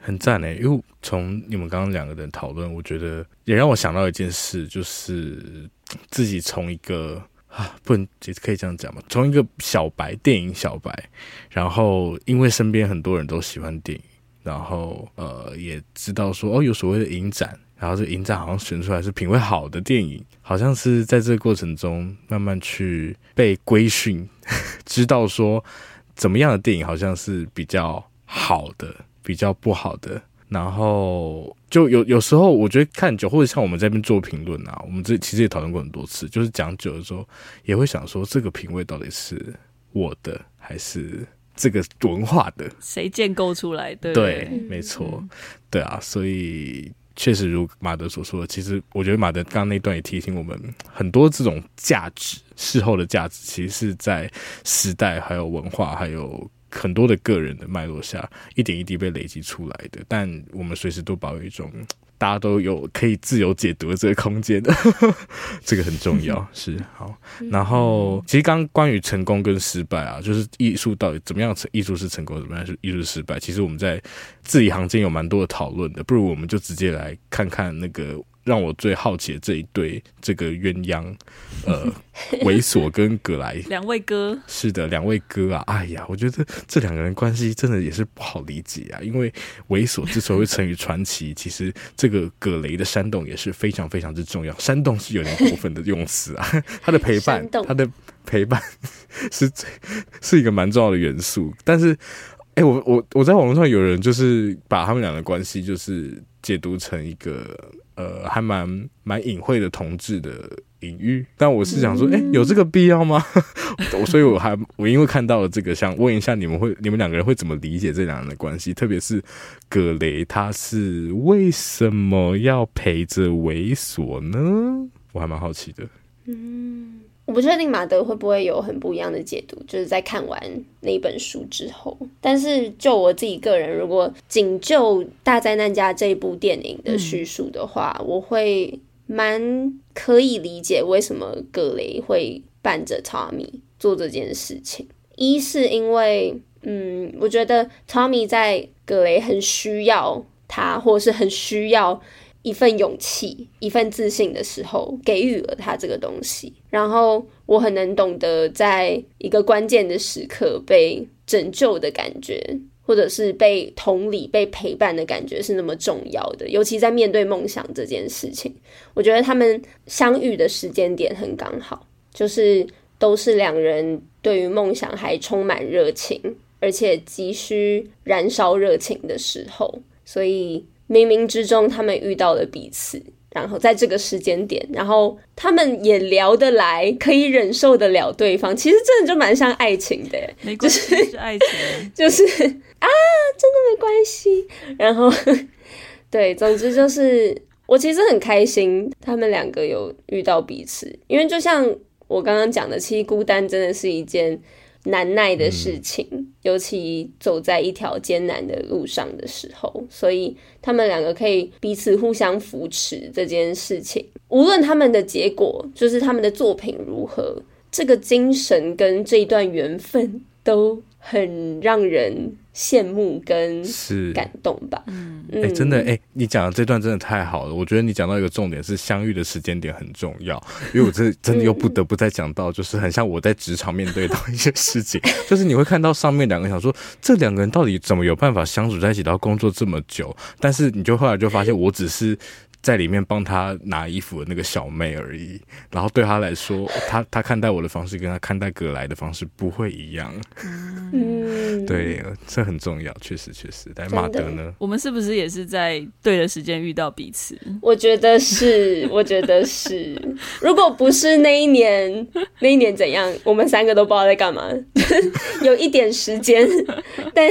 Speaker 1: 很赞诶，因为从你们刚刚两个人讨论，我觉得也让我想到一件事，就是自己从一个啊，不能也可以这样讲嘛。从一个小白，电影小白，然后因为身边很多人都喜欢电影，然后呃也知道说哦有所谓的影展，然后这影展好像选出来是品味好的电影，好像是在这个过程中慢慢去被规训，[LAUGHS] 知道说怎么样的电影好像是比较好的，比较不好的。然后就有有时候，我觉得看久，或者像我们这边做评论啊，我们这其实也讨论过很多次，就是讲久的时候，也会想说，这个品味到底是我的还是这个文化的？
Speaker 3: 谁建构出来的？
Speaker 1: 对，没错，对啊，所以确实如马德所说的，其实我觉得马德刚刚那段也提醒我们，很多这种价值，事后的价值，其实是在时代、还有文化、还有。很多的个人的脉络下，一点一滴被累积出来的，但我们随时都保有一种大家都有可以自由解读的这个空间的，[LAUGHS] 这个很重要。[LAUGHS] 是好，然后其实刚关于成功跟失败啊，就是艺术到底怎么样成，艺术是成功，怎么样是艺术是失败？其实我们在字里行间有蛮多的讨论的，不如我们就直接来看看那个。让我最好奇的这一对这个鸳鸯，呃，[LAUGHS] 猥琐跟葛莱
Speaker 3: 两位哥，
Speaker 1: 是的，两位哥啊，哎呀，我觉得这两个人关系真的也是不好理解啊。因为猥琐之所以会成为传奇，[LAUGHS] 其实这个葛雷的煽动也是非常非常之重要。煽动是有点过分的用词啊，[LAUGHS] 他的陪伴，他的陪伴是是一个蛮重要的元素。但是，哎，我我我在网络上有人就是把他们俩的关系就是解读成一个。呃，还蛮蛮隐晦的同志的隐喻，但我是想说，哎、欸，有这个必要吗？[LAUGHS] 所以我还我因为看到了这个，想问一下你们会，你们两个人会怎么理解这两人的关系？特别是葛雷，他是为什么要陪着猥琐呢？我还蛮好奇的。嗯。
Speaker 2: 我不确定马德会不会有很不一样的解读，就是在看完那本书之后。但是就我自己个人，如果仅就《大灾难家》这一部电影的叙述的话，我会蛮可以理解为什么葛雷会伴着 Tommy 做这件事情。一是因为，嗯，我觉得 Tommy 在葛雷很需要他，或是很需要。一份勇气，一份自信的时候，给予了他这个东西。然后我很能懂得，在一个关键的时刻被拯救的感觉，或者是被同理、被陪伴的感觉是那么重要的。尤其在面对梦想这件事情，我觉得他们相遇的时间点很刚好，就是都是两人对于梦想还充满热情，而且急需燃烧热情的时候，所以。冥冥之中，他们遇到了彼此，然后在这个时间点，然后他们也聊得来，可以忍受得了对方。其实真的就蛮像爱情的，
Speaker 3: 没关系，是爱情，[LAUGHS]
Speaker 2: 就是啊，真的没关系。然后，[LAUGHS] 对，总之就是我其实很开心，他们两个有遇到彼此，因为就像我刚刚讲的，其实孤单真的是一件。难耐的事情，嗯、尤其走在一条艰难的路上的时候，所以他们两个可以彼此互相扶持这件事情。无论他们的结果，就是他们的作品如何，这个精神跟这一段缘分都很让人羡慕跟是感动吧。嗯，哎、欸，真的，哎、欸，
Speaker 1: 你讲的这段真的太好了。我觉得你讲到一个重点是相遇的时间点很重要，因为我这真的又不得不再讲到，就是很像我在职场面对到一些事情，[LAUGHS] 就是你会看到上面两个想说，这两个人到底怎么有办法相处在一起然后工作这么久，但是你就后来就发现，[LAUGHS] 我只是。在里面帮他拿衣服的那个小妹而已，然后对他来说，他他看待我的方式跟他看待葛莱的方式不会一样。嗯，[LAUGHS] 对，这很重要，确实确实。但马德呢？
Speaker 3: 我们是不是也是在对的时间遇到彼此？
Speaker 2: 我觉得是，[LAUGHS] 我觉得是。如果不是那一年，那一年怎样？我们三个都不知道在干嘛，[LAUGHS] 有一点时间，但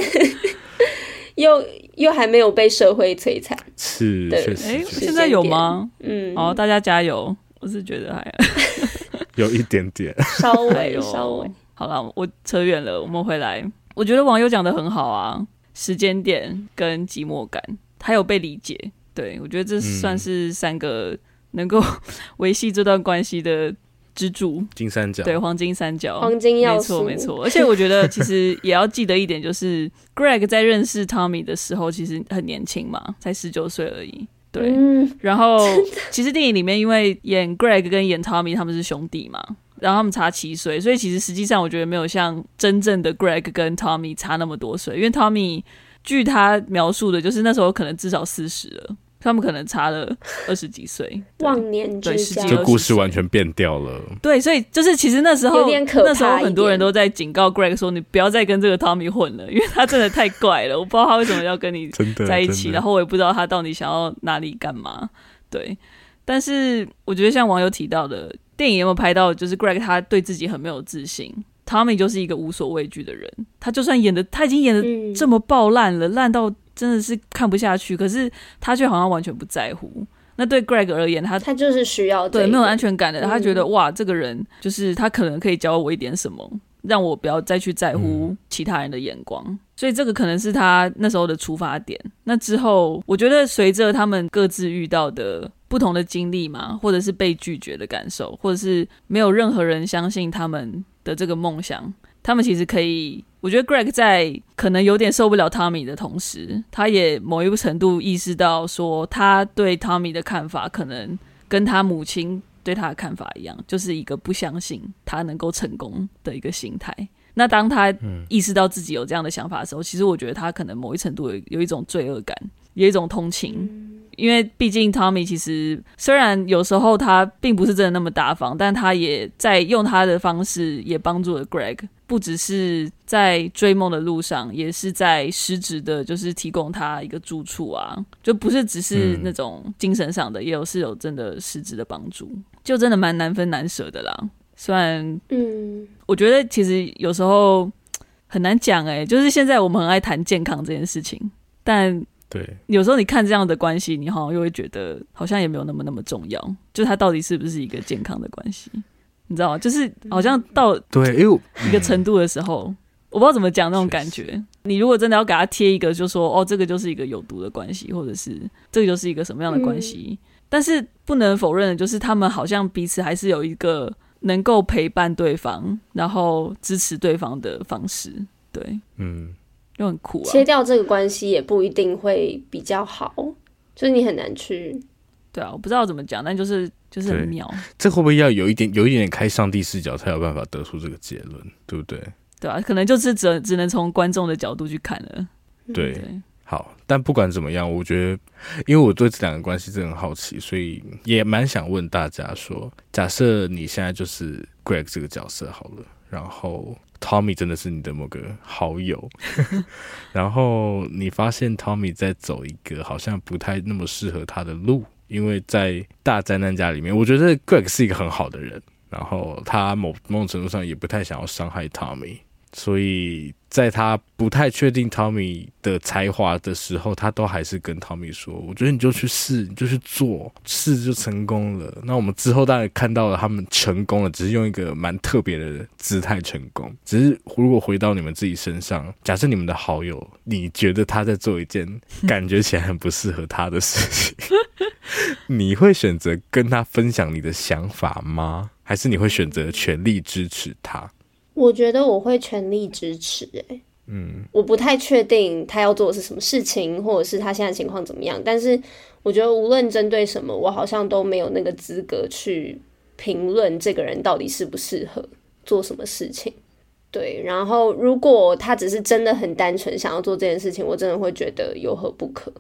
Speaker 2: 又。又还没有被社会摧残，
Speaker 1: 是，确实。哎，
Speaker 3: 现在有吗？嗯，好，大家加油。我是觉得还 [LAUGHS] [LAUGHS]
Speaker 1: 有一点点，
Speaker 2: 稍微，稍微。
Speaker 3: 好了，我扯远了，我们回来。我觉得网友讲的很好啊，时间点跟寂寞感，还有被理解。对，我觉得这算是三个能够 [LAUGHS] 维系这段关系的。支柱
Speaker 1: 金三角，
Speaker 3: 对，黄金三角，
Speaker 2: 黄金要素，
Speaker 3: 没错没错。而且我觉得其实也要记得一点，就是 Greg 在认识 Tommy 的时候，其实很年轻嘛，才十九岁而已。对，嗯、然后其实电影里面因为演 Greg 跟演 Tommy 他们是兄弟嘛，然后他们差七岁，所以其实实际上我觉得没有像真正的 Greg 跟 Tommy 差那么多岁，因为 Tommy 据他描述的，就是那时候可能至少四十了。他们可能差了二十几岁，
Speaker 2: 忘年之交，
Speaker 1: 这故事完全变掉了。
Speaker 3: 对，所以就是其实那时候
Speaker 2: 有点可怕，
Speaker 3: 那时候很多人都在警告 Greg 说：“你不要再跟这个 Tommy 混了，因为他真的太怪了。”我不知道他为什么要跟你 [LAUGHS] 在一起，然后我也不知道他到底想要哪里干嘛。对，但是我觉得像网友提到的，电影有没有拍到，就是 Greg 他对自己很没有自信，Tommy 就是一个无所畏惧的人。他就算演的，他已经演的这么爆烂了，烂、嗯、到。真的是看不下去，可是他却好像完全不在乎。那对 Greg 而言，他
Speaker 2: 他就是需要
Speaker 3: 对没有安全感的。他觉得、嗯、哇，这个人就是他可能可以教我一点什么，让我不要再去在乎其他人的眼光。嗯、所以这个可能是他那时候的出发点。那之后，我觉得随着他们各自遇到的不同的经历嘛，或者是被拒绝的感受，或者是没有任何人相信他们的这个梦想，他们其实可以。我觉得 Greg 在可能有点受不了 Tommy 的同时，他也某一个程度意识到说，他对 Tommy 的看法可能跟他母亲对他的看法一样，就是一个不相信他能够成功的一个心态。那当他意识到自己有这样的想法的时候，其实我觉得他可能某一程度有有一种罪恶感，有一种同情。因为毕竟 Tommy 其实虽然有时候他并不是真的那么大方，但他也在用他的方式也帮助了 Greg，不只是在追梦的路上，也是在实质的，就是提供他一个住处啊，就不是只是那种精神上的，嗯、也有是有真的实质的帮助，就真的蛮难分难舍的啦。虽然，嗯，我觉得其实有时候很难讲哎、欸，就是现在我们很爱谈健康这件事情，但。
Speaker 1: 对，
Speaker 3: 有时候你看这样的关系，你好像又会觉得好像也没有那么那么重要，就他到底是不是一个健康的关系，你知道吗？就是好像到对一个程度的时候，嗯、我不知道怎么讲那种感觉。你如果真的要给他贴一个，就说哦，这个就是一个有毒的关系，或者是这个就是一个什么样的关系，嗯、但是不能否认的就是他们好像彼此还是有一个能够陪伴对方，然后支持对方的方式。对，嗯。又很酷啊！
Speaker 2: 切掉这个关系也不一定会比较好，就是你很难去。
Speaker 3: 对啊，我不知道怎么讲，但就是就是很妙。
Speaker 1: 这会不会要有一点有一点点开上帝视角才有办法得出这个结论，对不对？
Speaker 3: 对啊，可能就是只只能从观众的角度去看了。
Speaker 1: 对，对好，但不管怎么样，我觉得，因为我对这两个关系真的很好奇，所以也蛮想问大家说：假设你现在就是 Greg 这个角色好了，然后。Tommy 真的是你的某个好友，[LAUGHS] 然后你发现 Tommy 在走一个好像不太那么适合他的路，因为在大灾难家里面，我觉得 Greg 是一个很好的人，然后他某某种程度上也不太想要伤害 Tommy。所以，在他不太确定 Tommy 的才华的时候，他都还是跟 Tommy 说：“我觉得你就去试，你就去做，试就成功了。”那我们之后当然看到了他们成功了，只是用一个蛮特别的姿态成功。只是如果回到你们自己身上，假设你们的好友，你觉得他在做一件感觉起来很不适合他的事情，你会选择跟他分享你的想法吗？还是你会选择全力支持他？
Speaker 2: 我觉得我会全力支持，欸，嗯，我不太确定他要做的是什么事情，或者是他现在情况怎么样。但是我觉得无论针对什么，我好像都没有那个资格去评论这个人到底适不适合做什么事情。对，然后如果他只是真的很单纯想要做这件事情，我真的会觉得有何不可，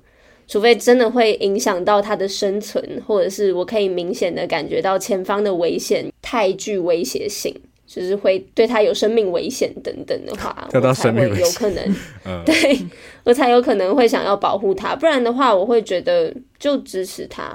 Speaker 2: 除非真的会影响到他的生存，或者是我可以明显的感觉到前方的危险太具威胁性。就是会对他有生命危险等等的话，我才会有可能，[LAUGHS] 嗯、对我才有可能会想要保护他。不然的话，我会觉得就支持他。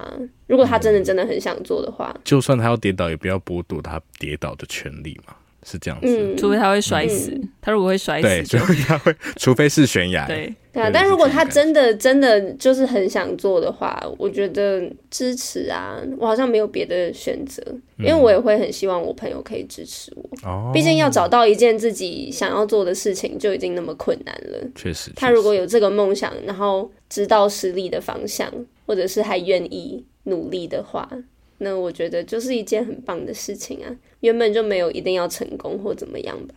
Speaker 2: 如果他真的真的很想做的话，嗯、
Speaker 1: 就算他要跌倒，也不要剥夺他跌倒的权利嘛。是这样子，
Speaker 3: 嗯，除非他会摔死，嗯、他如果会摔死，
Speaker 1: 对，除非他会，除非是悬崖，
Speaker 3: 对，
Speaker 2: 对啊。但如果他真的真的就是很想做的话，我觉得支持啊，我好像没有别的选择，因为我也会很希望我朋友可以支持我。哦、嗯，毕竟要找到一件自己想要做的事情就已经那么困难了。
Speaker 1: 确实，
Speaker 2: 他如果有这个梦想，然后知道实力的方向，或者是还愿意努力的话。那我觉得就是一件很棒的事情啊，原本就没有一定要成功或怎么样吧。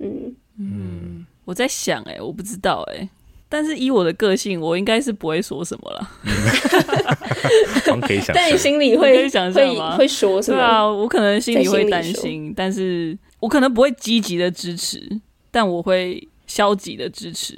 Speaker 2: 嗯嗯，
Speaker 3: 我在想、欸，哎，我不知道、欸，哎，但是以我的个性，我应该是不会说什么了。[LAUGHS]
Speaker 1: 可以想，
Speaker 2: 但你心里会
Speaker 3: 想
Speaker 2: 会会说什么？
Speaker 3: 对啊，我可能心里会担心，但是我可能不会积极的支持，但我会消极的支持。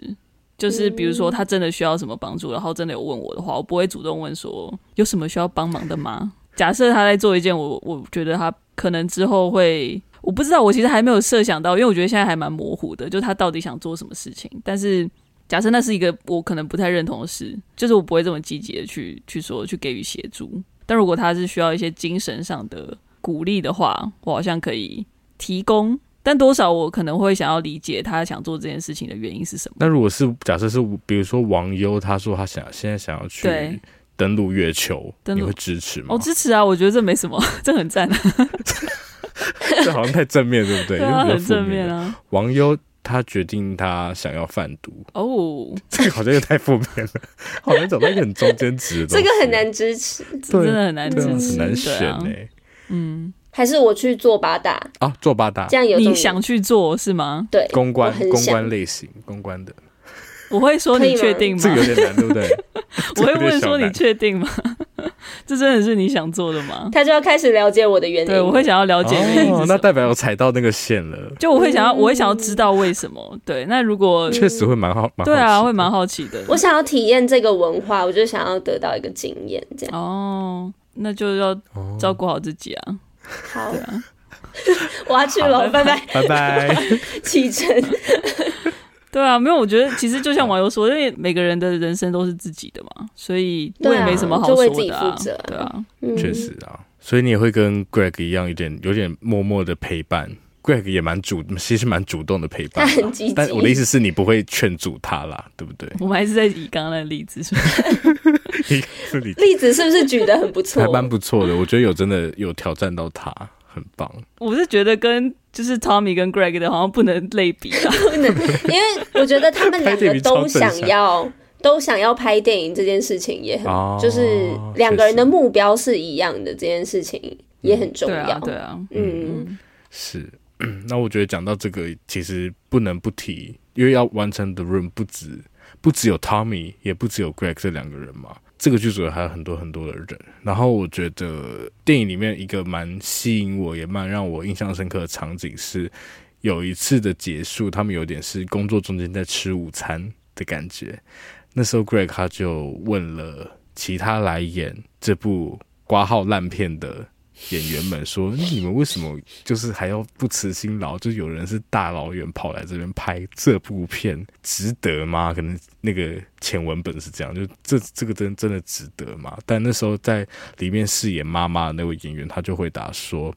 Speaker 3: 就是比如说他真的需要什么帮助，然后真的有问我的话，我不会主动问说有什么需要帮忙的吗？假设他在做一件我我觉得他可能之后会。我不知道，我其实还没有设想到，因为我觉得现在还蛮模糊的，就是他到底想做什么事情。但是假设那是一个我可能不太认同的事，就是我不会这么积极的去去说去给予协助。但如果他是需要一些精神上的鼓励的话，我好像可以提供。但多少我可能会想要理解他想做这件事情的原因是什么。
Speaker 1: 那如果是假设是比如说王优，他说他想现在想要去登陆月球，你会支持吗？
Speaker 3: 我、哦、支持啊，我觉得这没什么，[LAUGHS] 这很赞。
Speaker 1: 啊 [LAUGHS] 这好像太正面，对不对？
Speaker 3: 对啊，很正面啊。
Speaker 1: 王优他决定他想要贩毒
Speaker 3: 哦，[LAUGHS]
Speaker 1: 这个好像又太负面了，[LAUGHS] 好难找到一个很中间值的。
Speaker 2: 这个很难支持，
Speaker 3: 真的很难支持，
Speaker 1: 很难选哎、欸。
Speaker 3: 嗯，
Speaker 2: 还是我去做八大
Speaker 1: 啊？做八大
Speaker 2: 这样有
Speaker 3: 你想去做是吗？
Speaker 2: 对，
Speaker 1: 公关公关类型公关的。
Speaker 3: 我会说你确定吗？
Speaker 1: 这个有点难，对不对？[LAUGHS]
Speaker 3: 我会问说你确定吗？这真的是你想做的吗？
Speaker 2: 他就要开始了解我的原因。
Speaker 3: 对，我会想要了解原因。
Speaker 1: 哦，那代表我踩到那个线了。
Speaker 3: 就我会想要，我会想要知道为什么。对，那如果 [LAUGHS]
Speaker 1: 确实会蛮好，蛮
Speaker 3: 对啊，会蛮好奇的。
Speaker 2: 我想要体验这个文化，我就想要得到一个经验，这样。
Speaker 3: 哦，那就要照顾好自己啊。
Speaker 2: 好，
Speaker 3: 对啊，[LAUGHS]
Speaker 2: 我要去了，拜拜，
Speaker 1: 拜拜，[LAUGHS]
Speaker 2: 启程。
Speaker 3: 对啊，没有，我觉得其实就像网友说，因为每个人的人生都是自己的嘛，所以我也没什么好说的。
Speaker 2: 对啊，
Speaker 1: 确实啊，所以你也会跟 Greg 一样，有点有点默默的陪伴。Greg 也蛮主，其实蛮主动的陪伴。
Speaker 2: 他 [LAUGHS] 很积极。
Speaker 1: 但我的意思是你不会劝阻他啦，对不对？
Speaker 3: 我们还是在以刚刚的例子说，[LAUGHS]
Speaker 2: 例子是不是举的很不错？[LAUGHS]
Speaker 1: 还蛮不错的，我觉得有真的有挑战到他。很棒，
Speaker 3: 我是觉得跟就是 Tommy 跟 Greg 的好像不能类比啊，[LAUGHS]
Speaker 2: 不能，因为我觉得他们两个都想要都想要拍电影这件事情也很，哦、就是两个人的目标是一样的，这件事情也很重要，
Speaker 3: 嗯、对啊，对啊。
Speaker 2: 嗯，
Speaker 3: 嗯。
Speaker 1: 是。那我觉得讲到这个，其实不能不提，因为要完成 The Room 不止不只有 Tommy，也不只有 Greg 这两个人嘛。这个剧组还有很多很多的人，然后我觉得电影里面一个蛮吸引我也蛮让我印象深刻的场景是，有一次的结束，他们有点是工作中间在吃午餐的感觉。那时候 Greg 他就问了其他来演这部挂号烂片的。演员们说：“你们为什么就是还要不辞辛劳？就有人是大老远跑来这边拍这部片，值得吗？可能那个前文本是这样，就这这个真真的值得吗？但那时候在里面饰演妈妈的那位演员，他就回答说：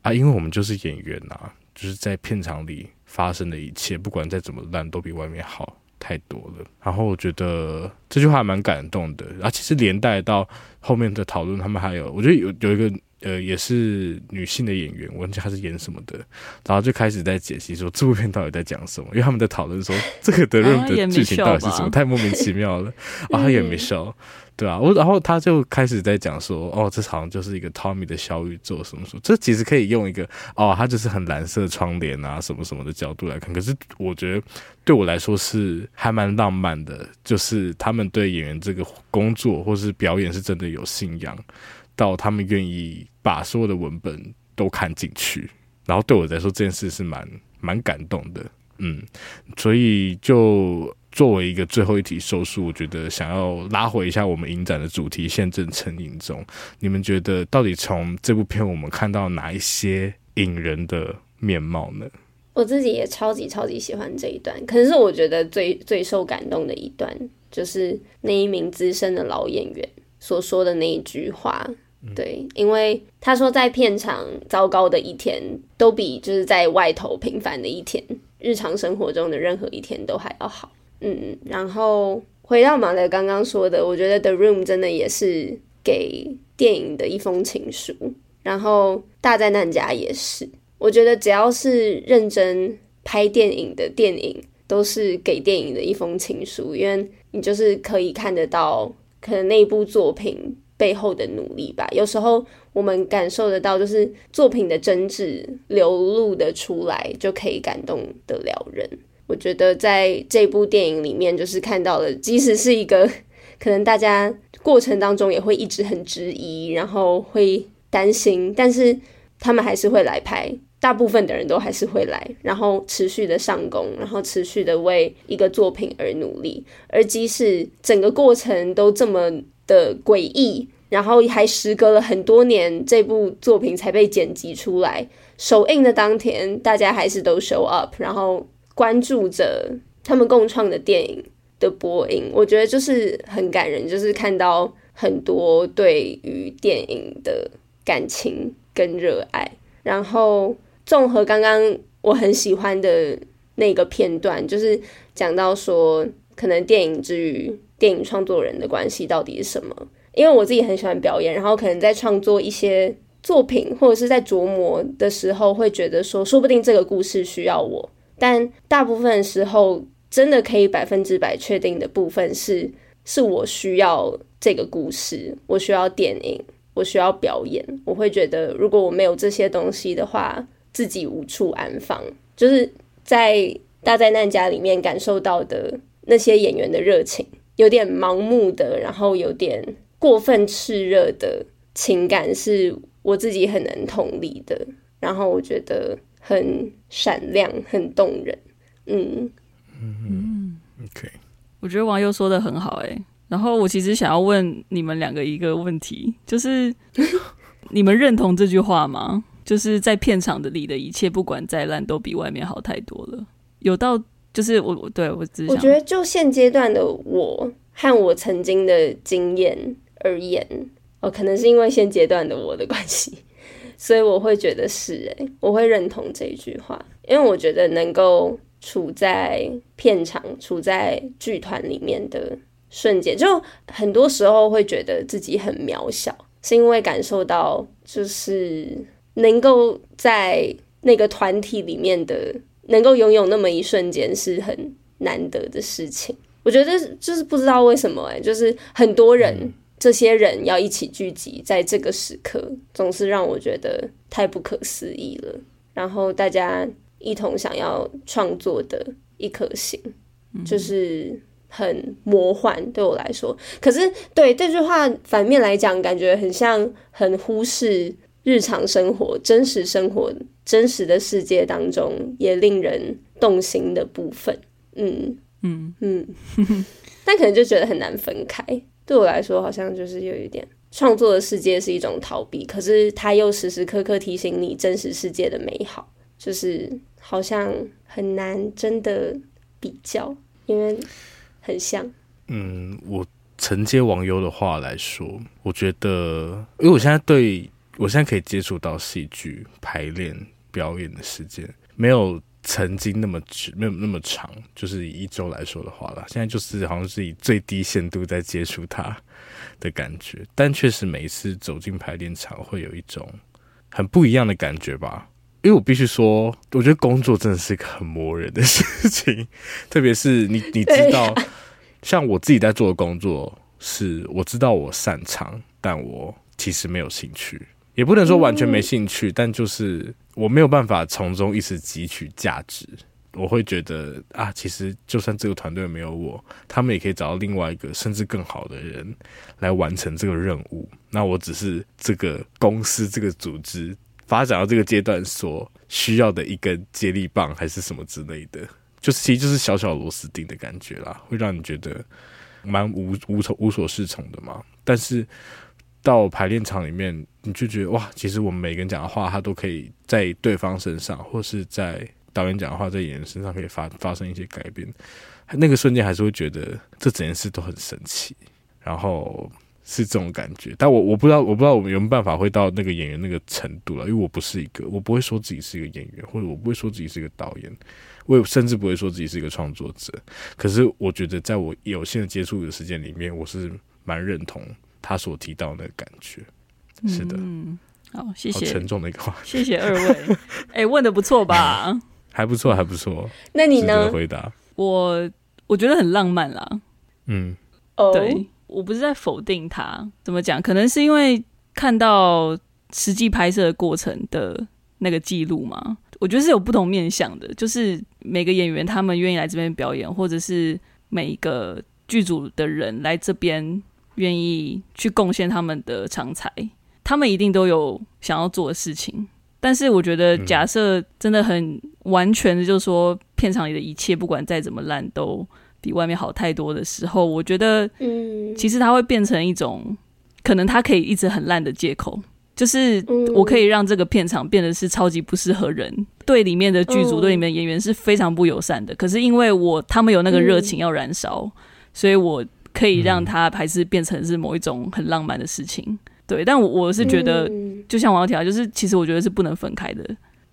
Speaker 1: 啊，因为我们就是演员啊，就是在片场里发生的一切，不管再怎么烂，都比外面好太多了。然后我觉得这句话蛮感动的。啊，其实连带到后面的讨论，他们还有，我觉得有有一个。”呃，也是女性的演员，我忘记她是演什么的，然后就开始在解析说这部片到底在讲什么，因为他们在讨论说这个 The Room 的剧情到底是什么，太莫名其妙了。[LAUGHS] 啊，他演 Michelle，对啊，我然后他就开始在讲说，哦，这好像就是一个 Tommy 的小宇宙什么什么，这其实可以用一个哦，他就是很蓝色窗帘啊什么什么的角度来看，可是我觉得对我来说是还蛮浪漫的，就是他们对演员这个工作或是表演是真的有信仰。到他们愿意把所有的文本都看进去，然后对我来说这件事是蛮蛮感动的，嗯，所以就作为一个最后一题收束，我觉得想要拉回一下我们影展的主题，现正成影中。你们觉得到底从这部片我们看到哪一些引人的面貌呢？
Speaker 2: 我自己也超级超级喜欢这一段，可是我觉得最最受感动的一段，就是那一名资深的老演员。所说的那一句话，对，因为他说在片场糟糕的一天，都比就是在外头平凡的一天，日常生活中的任何一天都还要好。嗯，然后回到马德刚刚说的，我觉得《The Room》真的也是给电影的一封情书，然后《大灾难家》也是。我觉得只要是认真拍电影的电影，都是给电影的一封情书，因为你就是可以看得到。可能那部作品背后的努力吧，有时候我们感受得到，就是作品的真挚流露的出来，就可以感动得了人。我觉得在这部电影里面，就是看到了，即使是一个可能大家过程当中也会一直很质疑，然后会担心，但是他们还是会来拍。大部分的人都还是会来，然后持续的上工，然后持续的为一个作品而努力。而即使整个过程都这么的诡异，然后还时隔了很多年，这部作品才被剪辑出来。首映的当天，大家还是都 show up，然后关注着他们共创的电影的播映。我觉得就是很感人，就是看到很多对于电影的感情跟热爱，然后。综合刚刚我很喜欢的那个片段，就是讲到说，可能电影之余电影创作人的关系到底是什么？因为我自己很喜欢表演，然后可能在创作一些作品或者是在琢磨的时候，会觉得说，说不定这个故事需要我。但大部分时候，真的可以百分之百确定的部分是，是我需要这个故事，我需要电影，我需要表演。我会觉得，如果我没有这些东西的话，自己无处安放，就是在大灾难家里面感受到的那些演员的热情，有点盲目的，然后有点过分炽热的情感，是我自己很能同理的。然后我觉得很闪亮，很动人。嗯
Speaker 3: 嗯，OK，我觉得网友说的很好，哎。然后我其实想要问你们两个一个问题，就是你们认同这句话吗？就是在片场的里的一切，不管再烂，都比外面好太多了。有到就是我我对我只想，
Speaker 2: 我觉得就现阶段的我和我曾经的经验而言，哦，可能是因为现阶段的我的关系，所以我会觉得是诶，我会认同这一句话，因为我觉得能够处在片场、处在剧团里面的瞬间，就很多时候会觉得自己很渺小，是因为感受到就是。能够在那个团体里面的，能够拥有那么一瞬间是很难得的事情。我觉得就是不知道为什么哎、欸，就是很多人，这些人要一起聚集在这个时刻，总是让我觉得太不可思议了。然后大家一同想要创作的一颗心，就是很魔幻对我来说。可是对这句话反面来讲，感觉很像很忽视。日常生活、真实生活、真实的世界当中，也令人动心的部分，嗯嗯嗯，[LAUGHS] 但可能就觉得很难分开。对我来说，好像就是有一点，创作的世界是一种逃避，可是它又时时刻刻提醒你真实世界的美好，就是好像很难真的比较，因为很像。
Speaker 1: 嗯，我承接网友的话来说，我觉得，因为我现在对。我现在可以接触到戏剧排练表演的时间，没有曾经那么直，没有那么长。就是以一周来说的话啦，现在就是好像是以最低限度在接触它的感觉。但确实每一次走进排练场，会有一种很不一样的感觉吧。因为我必须说，我觉得工作真的是一个很磨人的事情，[LAUGHS] 特别是你你知道，像我自己在做的工作，是我知道我擅长，但我其实没有兴趣。也不能说完全没兴趣，嗯、但就是我没有办法从中一直汲取价值。我会觉得啊，其实就算这个团队没有我，他们也可以找到另外一个甚至更好的人来完成这个任务。那我只是这个公司、这个组织发展到这个阶段所需要的一根接力棒，还是什么之类的，就是其实就是小小螺丝钉的感觉啦，会让你觉得蛮无无从无所适从的嘛。但是。到排练场里面，你就觉得哇，其实我们每个人讲的话，他都可以在对方身上，或是在导演讲的话，在演员身上可以发发生一些改变。那个瞬间还是会觉得这整件事都很神奇，然后是这种感觉。但我我不知道，我不知道我们有没有办法会到那个演员那个程度了，因为我不是一个，我不会说自己是一个演员，或者我不会说自己是一个导演，我也甚至不会说自己是一个创作者。可是我觉得，在我有限的接触的时间里面，我是蛮认同。他所提到的感觉，是的，
Speaker 3: 嗯，好，谢谢，
Speaker 1: 沉重的一个话，
Speaker 3: 谢谢二位，[LAUGHS] 哎、欸，问的不错吧？[LAUGHS]
Speaker 1: 还不错，还不错。
Speaker 2: 那你呢？
Speaker 1: 回答
Speaker 3: 我，我觉得很浪漫啦。
Speaker 1: 嗯，
Speaker 3: 对，我不是在否定他，怎么讲？可能是因为看到实际拍摄过程的那个记录嘛，我觉得是有不同面向的，就是每个演员他们愿意来这边表演，或者是每一个剧组的人来这边愿意去贡献他们的长才，他们一定都有想要做的事情。但是我觉得，假设真的很完全的，就是说片场里的一切不管再怎么烂，都比外面好太多的时候，我觉得，嗯，其实它会变成一种可能它可以一直很烂的借口。就是我可以让这个片场变得是超级不适合人，对里面的剧组、对里面的演员是非常不友善的。可是因为我他们有那个热情要燃烧，所以我可以让它还是变成是某一种很浪漫的事情。对，但我我是觉得，就像王瑶提到，就是其实我觉得是不能分开的，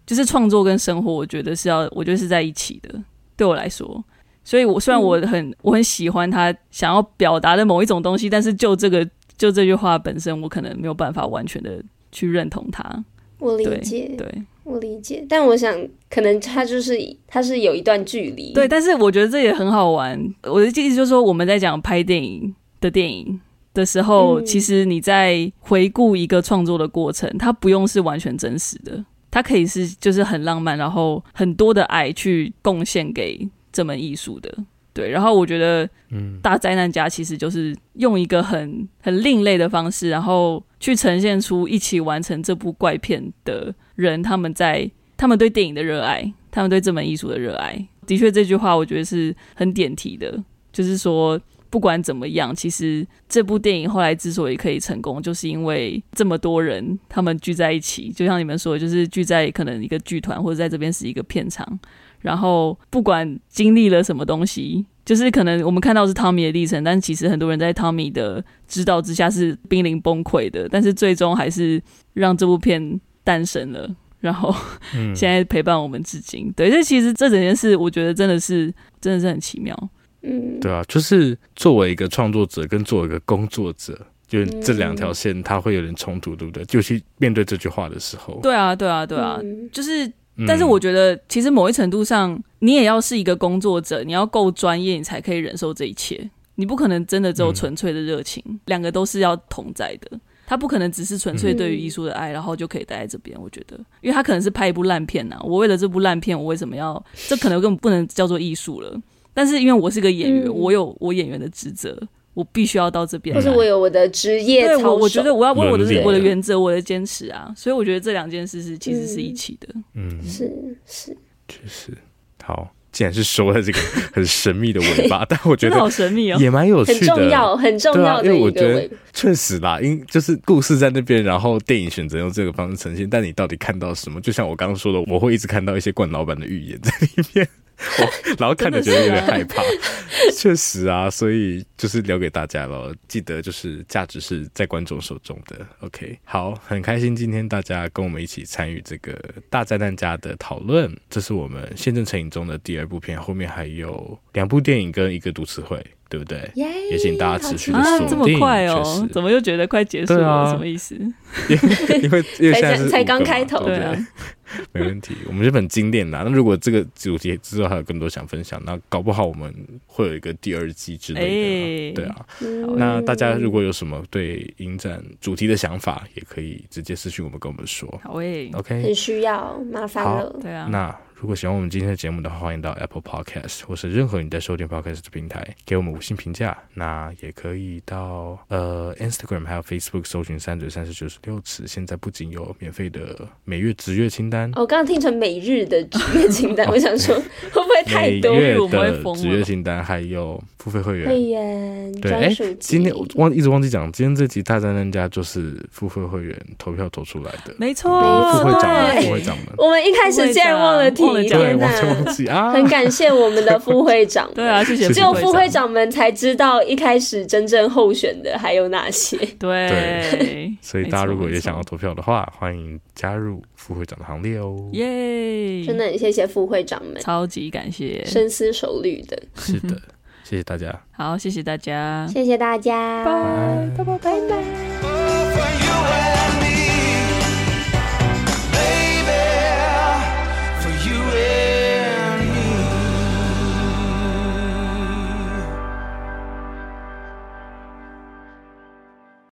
Speaker 3: 就是创作跟生活，我觉得是要，我觉得是在一起的。对我来说，所以我虽然我很我很喜欢他想要表达的某一种东西，但是就这个。就这句话本身，我可能没有办法完全的去认同他。
Speaker 2: 我理解，
Speaker 3: 对，对
Speaker 2: 我理解。但我想，可能他就是他是有一段距离。
Speaker 3: 对，但是我觉得这也很好玩。我的意思就是说，我们在讲拍电影的电影的时候，嗯、其实你在回顾一个创作的过程，它不用是完全真实的，它可以是就是很浪漫，然后很多的爱去贡献给这门艺术的。对，然后我觉得，嗯，大灾难家其实就是用一个很很另类的方式，然后去呈现出一起完成这部怪片的人，他们在他们对电影的热爱，他们对这门艺术的热爱。的确，这句话我觉得是很点题的，就是说，不管怎么样，其实这部电影后来之所以可以成功，就是因为这么多人他们聚在一起，就像你们说，就是聚在可能一个剧团，或者在这边是一个片场。然后不管经历了什么东西，就是可能我们看到是汤米的历程，但其实很多人在汤米的指导之下是濒临崩溃的，但是最终还是让这部片诞生了，然后 [LAUGHS] 现在陪伴我们至今。嗯、对，这其实这整件事，我觉得真的是真的是很奇妙。
Speaker 2: 嗯，
Speaker 1: 对啊，就是作为一个创作者跟作为一个工作者，就这两条线，它会有点冲突，对不对？就去面对这句话的时候，
Speaker 3: 对啊，对啊，对啊，嗯、就是。但是我觉得，其实某一程度上，你也要是一个工作者，你要够专业，你才可以忍受这一切。你不可能真的只有纯粹的热情，嗯、两个都是要同在的。他不可能只是纯粹对于艺术的爱，然后就可以待在这边。我觉得，因为他可能是拍一部烂片呐、啊。我为了这部烂片，我为什么要？这可能根本不能叫做艺术了。但是因为我是个演员，嗯、我有我演员的职责。我必须要到这边，
Speaker 2: 或是我有我的职业操守。
Speaker 3: 对，我我觉得我要为我的我的原则，我的坚持啊，所以我觉得这两件事是其实是一起的。
Speaker 1: 嗯，
Speaker 2: 是是，
Speaker 1: 确实。好，既然是收在这个很神秘的尾巴，[LAUGHS] 但我觉得
Speaker 3: 好神秘哦，
Speaker 1: 也蛮有趣的，
Speaker 2: 很重要，很重要的一个尾巴。
Speaker 1: 因为我觉得确实啦，因就是故事在那边，然后电影选择用这个方式呈现，但你到底看到什么？就像我刚刚说的，我会一直看到一些冠老板的预言在里面。[LAUGHS] 然后看着觉得有点害怕，确实啊，所以就是留给大家了。记得就是价值是在观众手中的。OK，好，很开心今天大家跟我们一起参与这个大灾难家的讨论。这是我们现正成影中的第二部片，后面还有两部电影跟一个读词会。对不对也请大家持续的锁定。啊，这么
Speaker 3: 快哦？实怎么又觉得快结束了？啊、什么意思？
Speaker 1: 因为因为现在
Speaker 2: 才刚开头，
Speaker 1: 对不对？啊、[LAUGHS] 没问题，我们是很精炼的。那如果这个主题之后还有更多想分享，那搞不好我们会有一个第二季之类的。欸、对啊，嗯、那大家如果有什么对影展主题的想法，也可以直接私讯我们，跟我们说。
Speaker 3: 好诶
Speaker 1: ，OK，
Speaker 2: 很需要，麻烦了。
Speaker 3: 对啊，
Speaker 1: 那。如果喜欢我们今天的节目的话，欢迎到 Apple Podcast 或是任何你在收听 Podcast 的平台给我们五星评价。那也可以到呃 Instagram 还有 Facebook 搜寻三嘴三十九十六尺。现在不仅有免费的每月职月清单，
Speaker 2: 我刚刚听成每日的职月清单，我想说 [LAUGHS] 会不会太多？
Speaker 1: 每月的职月清单还有付费会员会员对，哎，今天我忘一直忘记讲，今天这集大灾难家就是付费会员投票投出来的，
Speaker 3: 没错，
Speaker 1: 副会长们，副会长们，
Speaker 2: 我们一开始竟然忘了提。天呐！[LAUGHS] 很感谢我们的副会长。
Speaker 3: 对啊，谢谢。
Speaker 2: 只有副会长们才知道一开始真正候选的还有哪些。[LAUGHS]
Speaker 3: 对，
Speaker 1: 所以大家如果也想要投票的话，欢迎加入副会长的行列哦。
Speaker 3: 耶！
Speaker 2: 真的很谢谢副会长们，
Speaker 3: 超级感谢，
Speaker 2: 深思熟虑的。
Speaker 1: 是的，[LAUGHS] 谢谢大家。
Speaker 3: 好，谢谢大家，
Speaker 2: 谢谢大家，
Speaker 3: 拜拜拜拜拜。